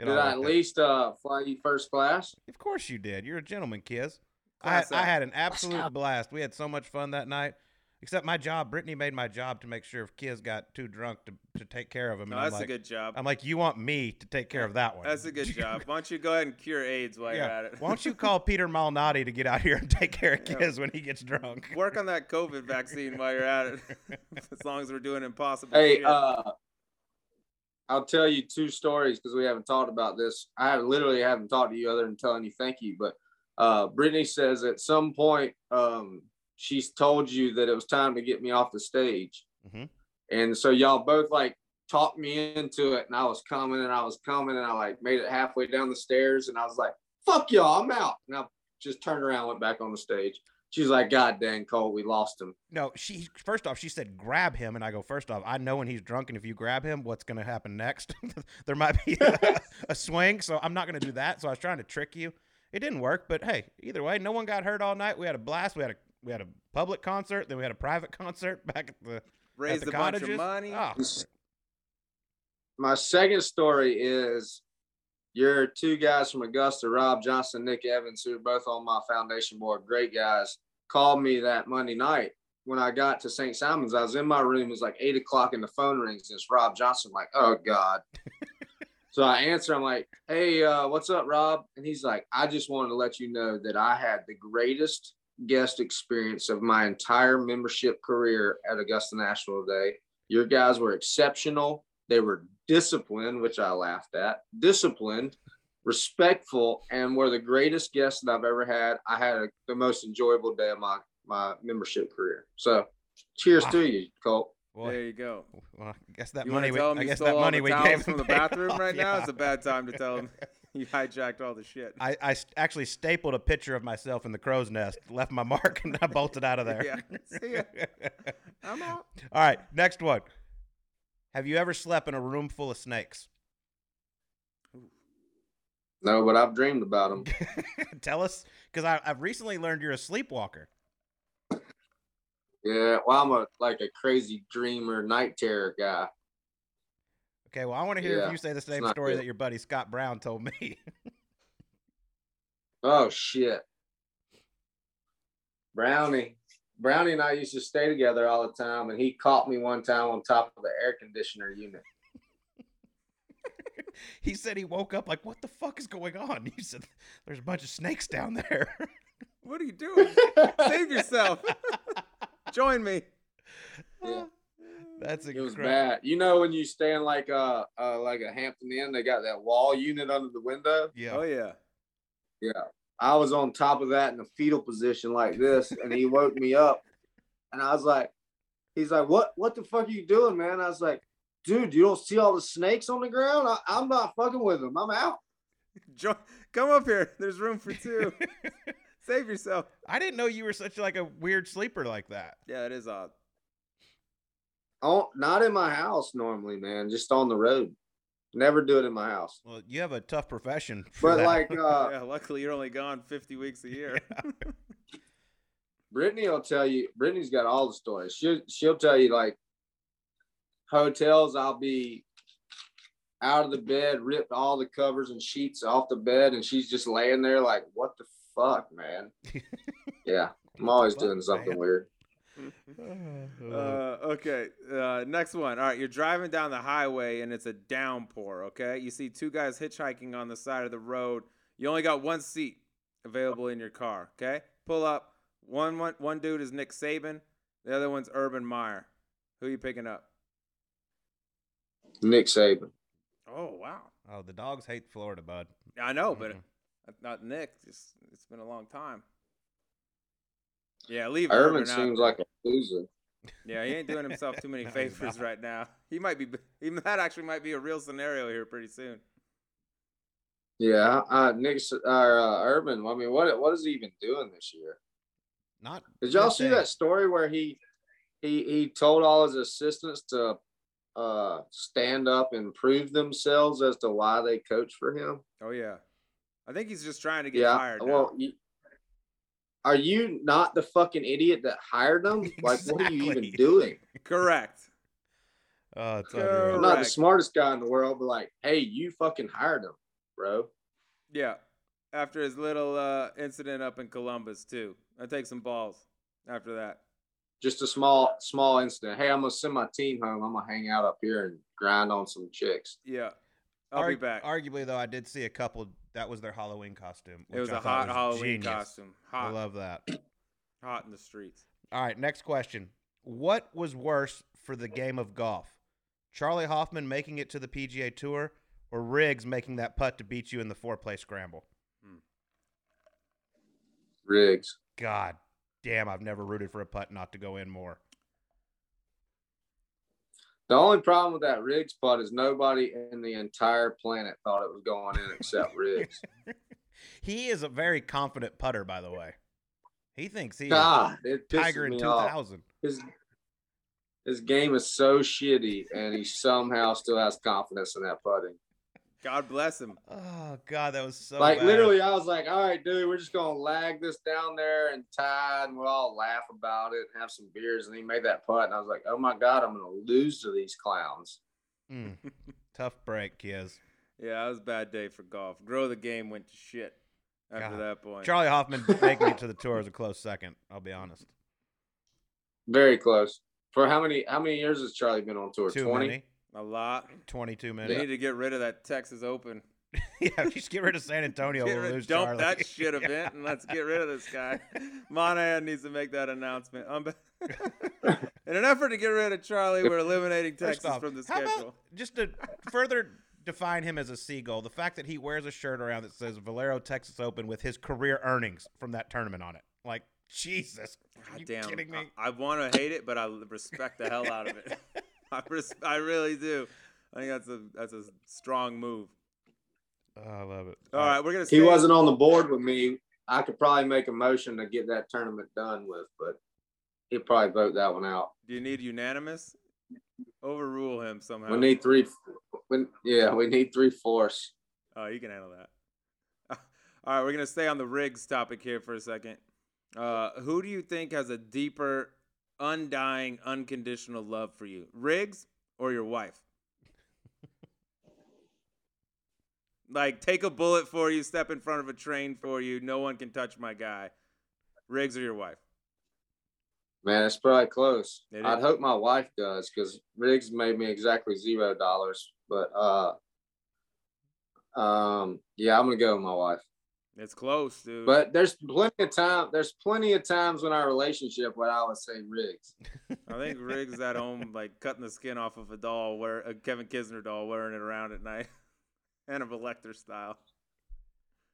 It Did all I at worked out. least uh, fly you first class? Of course you did. You're a gentleman, Kiz. I had, I had an absolute blast. We had so much fun that night. Except my job, Brittany made my job to make sure if Kiz got too drunk to, to take care of him. No, and that's like, a good job. I'm like, you want me to take care of that one? That's a good job. Why don't you go ahead and cure AIDS while you're at it? Why don't you call Peter Malnati to get out here and take care of Yeah. Kiz when he gets drunk? Work on that COVID vaccine while you're at it. as long as we're doing impossible. Hey, shit. uh, I'll tell you two stories because we haven't talked about this. I have literally haven't talked to you other than telling you thank you. But uh, Brittany says at some point um, she's told you that it was time to get me off the stage, Mhm. and so y'all both like talked me into it, and I was coming and I was coming, and I like made it halfway down the stairs, and I was like, "Fuck y'all, I'm out," and I just turned around, and went back on the stage. She's like, God dang, Colt, we lost him. No, she first off she said grab him, and I go first off I know when he's drunk, and if you grab him, what's going to happen next? there might be a, a swing, so I'm not going to do that. So I was trying to trick you. It didn't work, but hey, either way, no one got hurt all night. We had a blast. We had a we had a public concert, then we had a private concert back at the at the a bunch of money. Oh, My second story is your two guys from Augusta, Rob Johnson, Nick Evans, who are both on my foundation board, great guys, called me that Monday night. When I got to St. Simon's, I was in my room. It was like eight o'clock, and the phone rings. And it's Rob Johnson. I'm like, oh God. so I answer. I'm like, hey, uh, what's up, Rob? And he's like, I just wanted to let you know that I had the greatest guest experience of my entire membership career at Augusta National today. Your guys were exceptional. They were disciplined, which I laughed at, disciplined, respectful, and were the greatest guests that I've ever had. I had a, the most enjoyable day of my, my membership career. So cheers Wow. to you, Colt. boy. There you go. Well, I guess that You money. We, to tell him I guess stole that all money the we towels gave from the bathroom off, right now? yeah. It's a bad time to tell him you hijacked all the shit. I, I actually stapled a picture of myself in the crow's nest, left my mark, and I bolted out of there. Yeah. See ya. I'm out. All right, next one. Have you ever slept in a room full of snakes? No, but I've dreamed about them. Tell us, because I've recently learned you're a sleepwalker. Yeah, well, I'm a like a crazy dreamer, night terror guy. Okay, well, I want to hear if you say the same story good. that your buddy Scott Brown told me. Oh shit. Brownie. Brownie and I used to stay together all the time, and he caught me one time on top of the air conditioner unit. he said he woke up like, "What the fuck is going on?" He said, "There's a bunch of snakes down there." What are you doing? Save yourself. Join me. Yeah. That's It was bad. You know when you stay in like a uh, like a Hampton Inn, they got that wall unit under the window. Yeah. Oh yeah. Yeah, I was on top of that in a fetal position like this, and he woke me up, and I was like, he's like, what What the fuck are you doing, man? I was like, dude, you don't see all the snakes on the ground? I, I'm not fucking with them. I'm out. Jo- come up here. There's room for two. Save yourself. I didn't know you were such like a weird sleeper like that. Yeah, it is odd. Oh, not in my house normally, man. Just on the road. Never do it in my house. Well, you have a tough profession. For But that. like uh yeah, luckily you're only gone 50 weeks a year. Brittany will tell you Brittany's got all the stories. She'll she'll tell you like hotels, I'll be out of the bed, ripped all the covers and sheets off the bed, and she's just laying there like, what the fuck, man? yeah. I'm always Fuck, doing something man. weird. Uh, okay. Uh, next one. All right. You're driving down the highway and it's a downpour. Okay. You see two guys hitchhiking on the side of the road. You only got one seat available in your car. Okay. Pull up. One one one dude is Nick Saban. The other one's Urban Meyer. Who you picking up? Nick Saban. Oh wow. oh, the dogs hate Florida, bud. I know, but Mhm. not Nick. Just it's been a long time. Yeah, leave Urban Urban out. seems like a loser. Yeah, he ain't doing himself too many favors not. right now. He might be. He, that actually might be a real scenario here pretty soon. Yeah, uh, Nick uh, uh, Urban. I mean, what what is he even doing this year? Not. Did y'all see thing. that story where he he he told all his assistants to uh stand up and prove themselves as to why they coach for him? Oh yeah, I think he's just trying to get yeah. fired. Well, now. you, are you not the fucking idiot that hired them? Like, what are you even doing? correct. Oh, it's Go. I'm not the smartest guy in the world, but like, hey, you fucking hired them, bro. Yeah, after his little uh, incident up in Columbus too. I take some balls after that. Just a small small incident. Hey, I'm gonna send my team home. I'm gonna hang out up here and grind on some chicks. Yeah, I'll be back. Arguably, though, I did see a couple. That was their Halloween costume. it was which I a thought hot was Halloween genius. costume. I love that. hot in the streets. All right, next question. What was worse for the game of golf? Charley Hoffman making it to the PGA Tour or Riggs making that putt to beat you in the four play scramble? Hmm. Riggs. God damn, I've never rooted for a putt not to go in more. The only problem with that Riggs putt is nobody in the entire planet thought it was going in except Riggs. He is a very confident putter, by the way. He thinks he God, Tiger in me two off. His his game is so shitty, and he somehow still has confidence in that putting. God bless him. Oh god, that was so like bad. literally, I was like, "All right, dude, we're just gonna lag this down there and tie, and we'll all laugh about it, and have some beers." And he made that putt, and I was like, "Oh my god, I'm gonna lose to these clowns." Mm. Tough break, kids. Yeah, it was a bad day for golf. Grow the game went to shit after God. that point. Charley Hoffman making it to the tour is a close second. I'll be honest. Very close. For how many how many years has Charley been on tour? Too Twenty. A lot. Twenty-two They minutes. need to get rid of that Texas Open. yeah, just get rid of San Antonio. Get rid- lose dump Charley. that shit Yeah. event and let's get rid of this guy. Monahan needs to make that announcement. Um, in an effort to get rid of Charley, we're eliminating Texas off, from the how schedule. about just to further define him as a seagull, the fact that he wears a shirt around that says Valero Texas Open with his career earnings from that tournament on it. Like, Jesus. God damn, kidding me? I, want to hate it, but I respect the hell out of it. I, res- I really do. I think that's a that's a strong move. I love it. All right, we're gonna. He wasn't on the board with me. I could probably make a motion to get that tournament done with, but he'll probably vote that one out. Do you need unanimous? Overrule him somehow. We need three. We, yeah, we need three fourths. Oh, you can handle that. All right, we're gonna stay on the Riggs topic here for a second. Uh, who do you think has a deeper, undying, unconditional love for you, Riggs or your wife? like, take a bullet for you, step in front of a train for you. No one can touch my guy. Riggs or your wife? Man, it's probably close. It I'd hope my wife does because Riggs made me exactly zero dollars. But uh, um, yeah, I'm gonna go with my wife. It's close, dude. But there's plenty of time. There's plenty of times in our relationship where I would say Riggs. I think Riggs is at home, like cutting the skin off of a doll, wear a Kevin Kisner doll, wearing it around at night, Hannibal Lecter style.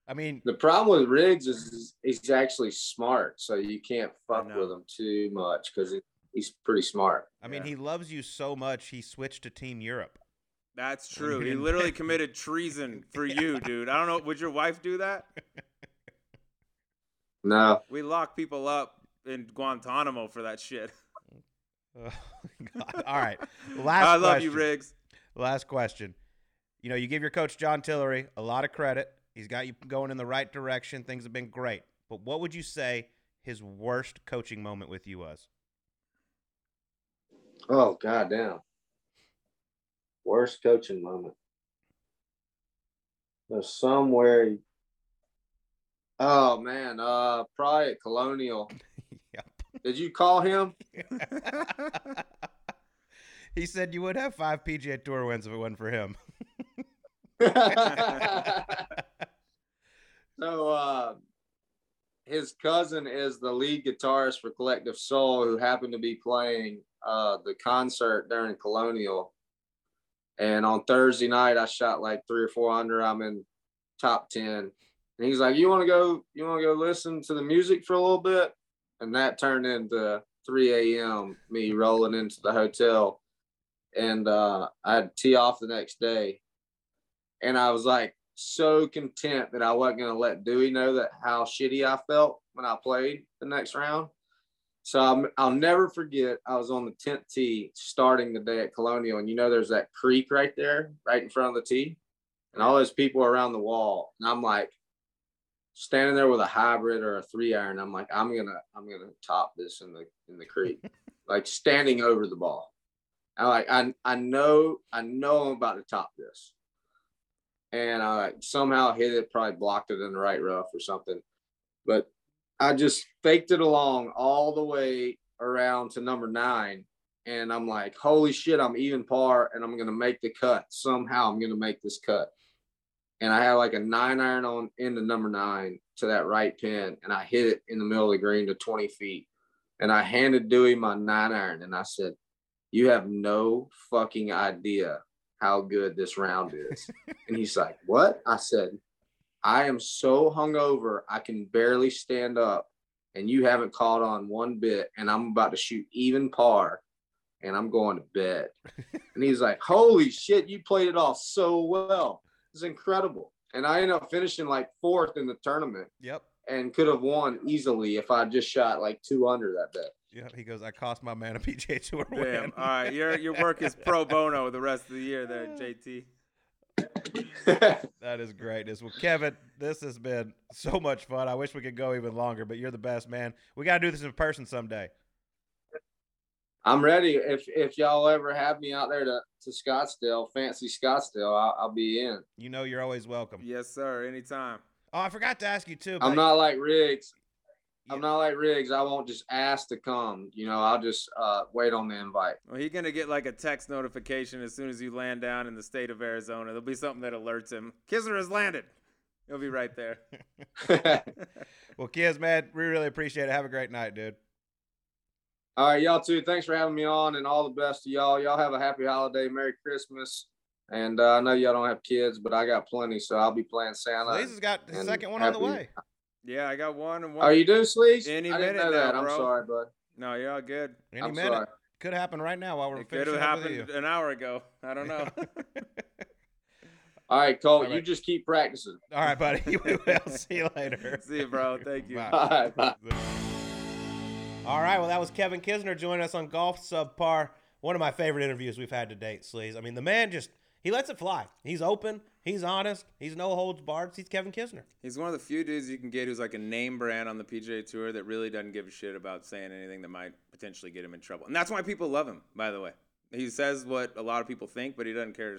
I mean, The problem with Riggs is, is he's actually smart, so you can't fuck with him too much because he's pretty smart. I mean, Yeah. he loves you so much, he switched to Team Europe. That's true. He literally committed treason for you, dude. I don't know. Would your wife do that? No, We lock people up in Guantanamo for that shit. Oh, God. All right. Last I love you, question. Riggs. Last question. You know, you give your coach John Tillery a lot of credit. He's got you going in the right direction. Things have been great. But what would you say his worst coaching moment with you was? oh goddamn, worst coaching moment. There's somewhere. Oh man, uh, probably at Colonial. Yep. Did you call him? he said you would have five PGA Tour wins if it wasn't for him. so uh his cousin is the lead guitarist for Collective Soul who happened to be playing uh the concert during Colonial. And on Thursday night I shot like three or four under. I'm in top ten. And he's like, You wanna go you wanna go listen to the music for a little bit? And that turned into 3 a.m. me rolling into the hotel. And uh I had to tee off the next day and I was like so content that I wasn't gonna let Dewey know that how shitty I felt when I played the next round. So I'm, I'll never forget. I was on the tenth tee starting the day at Colonial, and you know there's that creek right there, right in front of the tee, and all those people around the wall, and I'm like standing there with a hybrid or a three iron. I'm like, I'm gonna, I'm gonna top this in the in the creek, like standing over the ball. I like, I I know, I know I'm about to top this and I like somehow hit it, probably blocked it in the right rough or something. But I just faked it along all the way around to number nine. And I'm like, holy shit, I'm even par and I'm gonna make the cut. Somehow I'm gonna make this cut. And I had like a nine iron on into number nine to that right pin, and I hit it in the middle of the green to 20 feet. And I handed Dewey my nine iron and I said, You have no fucking idea how good this round is. and he's like, What? I said, I am so hungover, I can barely stand up, and you haven't caught on one bit, and I'm about to shoot even par, and I'm going to bed. and he's like, Holy shit, you played it off so well. It's incredible. And I ended up finishing like fourth in the tournament. Yep. and could have won easily if I just shot like two under that bet. Yeah, he goes. I cost my man a PGA Tour Damn. win. All right, your your work is pro bono the rest of the year, there, JT. That is greatness. Well, Kevin, this has been so much fun. I wish we could go even longer, but you're the best, man. We got to do this in person someday. I'm ready. If if y'all ever have me out there to, to Scottsdale, fancy Scottsdale, I'll, I'll be in. You know you're always welcome. Yes, sir. Anytime. Oh, I forgot to ask you too. I'm not like Riggs. I'm not like Riggs. I won't just ask to come. You know, I'll just uh, wait on the invite. Well, he's gonna get like a text notification as soon as you land down in the state of Arizona. There'll be something that alerts him. Kisner has landed. He'll be right there. Well, Kiz, man, we really appreciate it. Have a great night, dude. all right, y'all too. Thanks for having me on, and all the best to y'all. Y'all have a happy holiday, Merry Christmas. And uh, I know y'all don't have kids, but I got plenty, so I'll be playing Santa. Sleaze has got the and second one on the happy- way. Yeah, I got one and one. Are you doing sleeves? Any I didn't minute know now, that. I'm bro. sorry, bud. No, you're all good. Any I'm minute. sorry. Could happen right now while we're It could have up with happened you. an hour ago. I don't know. All right, Colt, All you just keep practicing. All right, buddy. We will see you later. See you, bro. Thank you. Bye. All right, bye. All right, well, that was Kevin Kisner joining us on Golf Subpar. One of my favorite interviews we've had to date, Sleaze. I mean, the man just, he lets it fly. He's open, he's honest, he's no holds barred. He's Kevin Kisner. He's one of the few dudes you can get who's like a name brand on the PGA Tour that really doesn't give a shit about saying anything that might potentially get him in trouble. And that's why people love him, by the way. He says what a lot of people think, but he doesn't care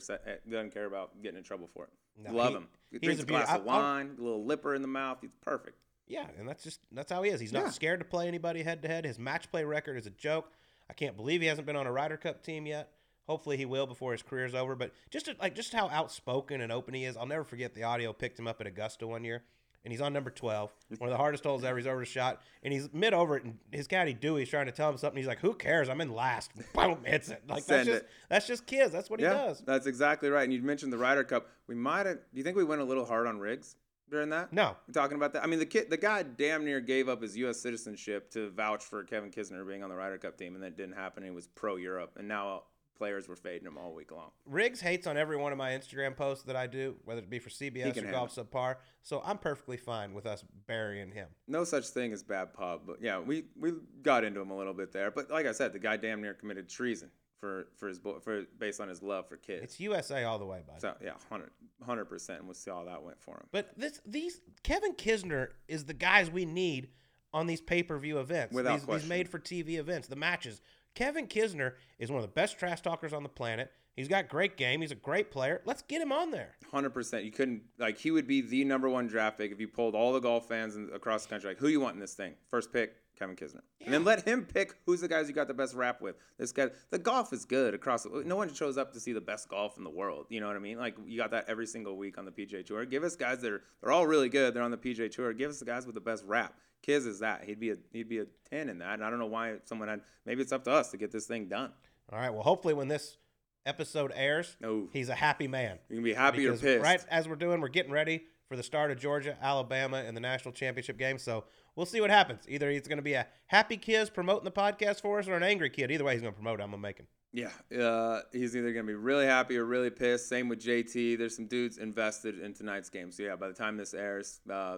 doesn't care about getting in trouble for it. No, love he- him. He drinks a a glass of wine, a little lipper in the mouth. He's perfect. Yeah, and that's just, that's how he is. He's not Yeah. scared to play anybody head to head. His match play record is a joke. I can't believe he hasn't been on a Ryder Cup team yet. Hopefully he will before his career's over. But just to, like just how outspoken and open he is, I'll never forget the audio picked him up at Augusta one year, and he's on number twelve, one of the hardest holes ever. He's over the shot, and he's mid over it, and his caddy Dewey's trying to tell him something. He's like, "Who cares? I'm in last." Boom, hits it. Like that's Send just it. that's just Kiz. That's what he does. that's exactly right. And you mentioned the Ryder Cup. We might have. Do you think we went a little hard on Riggs during that? No, You talking about that? I mean, the kid, the guy, damn near gave up his U.S. citizenship to vouch for Kevin Kisner being on the Ryder Cup team, and that didn't happen. He was pro Europe, and now players were fading him all week long. Riggs hates on every one of my Instagram posts that I do, whether it be for CBS or Golf Subpar. So I'm perfectly fine with us burying him. No such thing as bad pub, but yeah, we we got into him a little bit there. But like I said, the guy damn near committed treason for for his for based on his love for Kiz. It's USA all the way, bud. so yeah, 100 percent. We'll see how that went for him. But this these Kevin Kisner is the guys we need on these pay per view events. Without these, these made for TV events, the matches. Kevin Kisner is one of the best trash talkers on the planet. He's got great game. He's a great player. Let's get him on there. Hundred percent. You couldn't like he would be the number one draft pick if you pulled all the golf fans in, across the country. Like, who you want in this thing? First pick, Kevin Kisner, and then let him pick who's the guys you got the best rap with. This guy, the golf is good across. The, no one shows up to see the best golf in the world. You know what I mean? Like you got that every single week on the PGA Tour. Give us guys that are they're all really good. They're on the PGA Tour. Give us the guys with the best rap. Kiz is that. He'd be a he'd be a ten in that. And I don't know why someone had. Maybe it's up to us to get this thing done. All right. Well, hopefully when this episode airs, No. he's a happy man. You can be happy or pissed. Right as we're doing, we're getting ready for the start of Georgia, Alabama, and the national championship game. So we'll see what happens. Either he's going to be a happy kid promoting the podcast for us, or an angry kid. Either way, he's going to promote. it. I'm going to make him. Yeah, uh, he's either gonna be really happy or really pissed. Same with JT. There's some dudes invested in tonight's game. So yeah, by the time this airs, uh,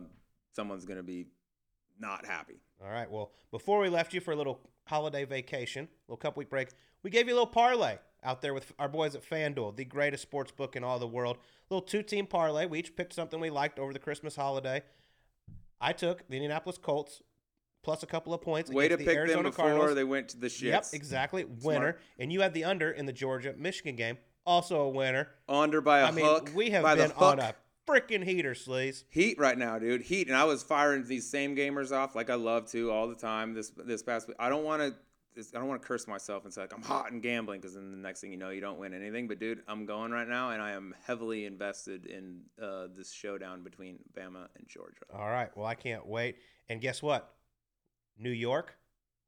someone's gonna be not happy. All right. Well, before we left you for a little holiday vacation, a little couple week break, we gave you a little parlay out there with our boys at FanDuel, the greatest sports book in all the world. little two team parlay. We each picked something we liked over the Christmas holiday. I took the Indianapolis Colts plus a couple of points. Way to the pick them before Cardinals. they went to the shits. Yep, exactly. Winner. And you had the under in the Georgia Michigan game. Also a winner. Under by a I mean, hook. we have been on a freaking heater, Sleaze. Heat right now, dude. Heat, and I was firing these same gamers off like I love to all the time. This this past week, I don't want to. I don't want to curse myself and say like I'm hot in gambling because then the next thing you know you don't win anything. But dude, I'm going right now, and I am heavily invested in uh, this showdown between Bama and Georgia. All right. Well, I can't wait. And guess what? New York,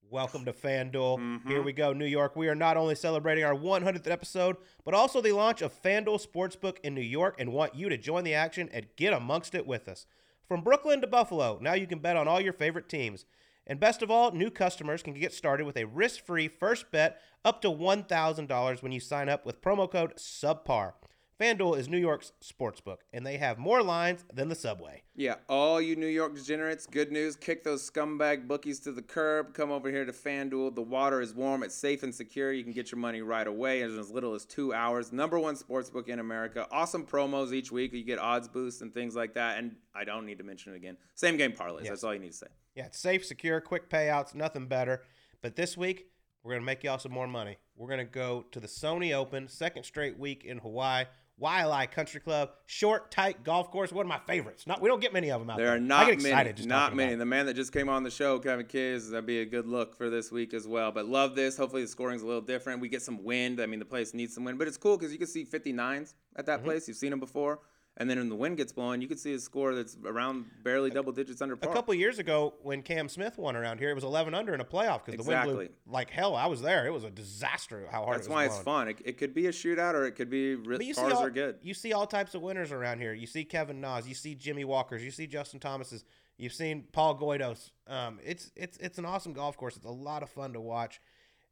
welcome to FanDuel. Mhm. Here we go, New York. We are not only celebrating our 100th episode, but also the launch of FanDuel Sportsbook in New York and want you to join the action and get amongst it with us. From Brooklyn to Buffalo, now you can bet on all your favorite teams. And best of all, new customers can get started with a risk-free first bet up to $1,000 when you sign up with promo code SUBPAR. FanDuel is New York's sportsbook, and they have more lines than the subway. Yeah, all you New York degenerates, good news. Kick those scumbag bookies to the curb. Come over here to FanDuel. The water is warm, it's safe and secure. You can get your money right away in as little as two hours. Number one sportsbook in America. Awesome promos each week. You get odds boosts and things like that. And I don't need to mention it again. Same game parlays. Yes. That's all you need to say. Yeah, it's safe, secure, quick payouts, nothing better. But this week, we're going to make y'all some more money. We're going to go to the Sony Open, second straight week in Hawaii. Waialae Country Club, short, tight golf course, one of my favorites. Not we don't get many of them out there. There are I not get excited many. Not many. The man that just came on the show, Kevin Kiz, that'd be a good look for this week as well. But love this. Hopefully the scoring's a little different. We get some wind. I mean, the place needs some wind, but it's cool because you can see 59s at Mm-hmm. that place. You've seen them before. And then when the wind gets blowing, you can see a score that's around barely double digits under par. A couple years ago, when Cam Smith won around here, it was 11 under in a playoff because the wind blew like hell. I was there. It was a disaster how hard That's it was why it's fun. It, it could be a shootout or it could be re- you see pars all, are good. You see all types of winners around here. You see Kevin Na's, you see Jimmy Walker's, you see Justin Thomas's, you've seen Paul Goydos. Um, it's it's it's an awesome golf course. It's a lot of fun to watch.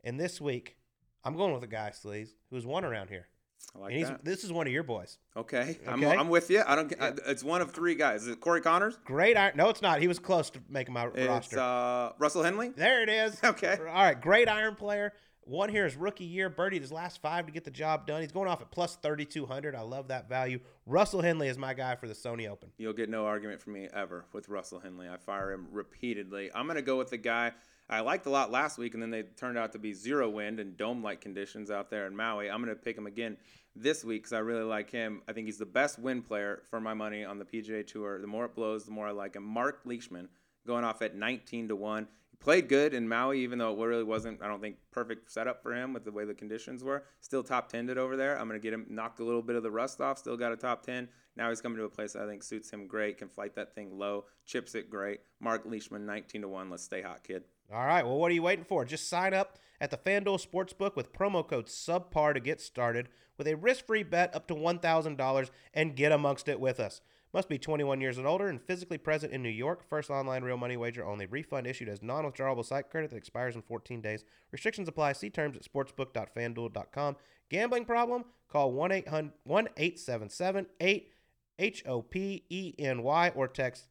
And this week, I'm going with a guy, Sleaze, who's won around here. I like and he's that. this is one of your boys. Okay, I'm, I'm with you. I don't. I, it's one of three guys. Is it Corey Conners? Great iron. No, it's not. He was close to making my It's roster. uh, Russell Henley. there it is. Okay. All right. Great iron player. One here is rookie year. Birdied his last five to get the job done. He's going off at plus 3,200. I love that value. Russell Henley is my guy for the Sony Open. You'll get no argument from me ever with Russell Henley. I fire him repeatedly. I'm gonna go with the guy I liked a lot last week, and then they turned out to be zero wind and dome-like conditions out there in Maui. I'm gonna pick him again this week because I really like him. I think he's the best wind player for my money on the PGA Tour. The more it blows, the more I like him. Mark Leishman going off at 19 to one. He played good in Maui, even though it really wasn't, I don't think, perfect setup for him with the way the conditions were. Still top 10 over there. I'm going to get him knocked a little bit of the rust off. Still got a top 10. Now he's coming to a place I think suits him great. Can flight that thing low, chips it great. Mark Leishman, 19 to one. Let's stay hot, kid. All right. Well, what are you waiting for? Just sign up at the FanDuel Sportsbook with promo code SUBPAR to get started with a risk free bet up to $1,000 and get amongst it with us. Must be 21 years and older and physically present in New York. First online real money wager only. Refund issued as non withdrawable site credit that expires in 14 days. Restrictions apply. See terms at sportsbook.fanduel.com. Gambling problem? Call 1 877 8 H O P E N Y or text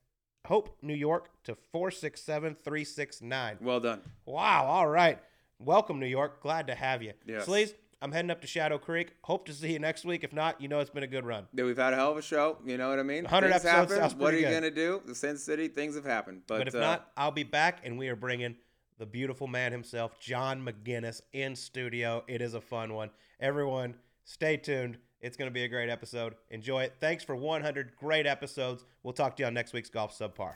Hope New York to 467369. Well done. Wow. All right. Welcome, New York. Glad to have you. Yes. Sleaze, I'm heading up to Shadow Creek. Hope to see you next week. If not, you know it's been a good run. Yeah, we've had a hell of a show. You know what I mean? 100 things episodes happen. What are you going to do? The Sin City, things have happened. But, But, if uh, not, I'll be back, and we are bringing the beautiful man himself, John McGinnis, in studio. It is a fun one. Everyone, stay tuned. It's going to be a great episode. Enjoy it. Thanks for 100 great episodes. We'll talk to you on next week's Golf Subpar.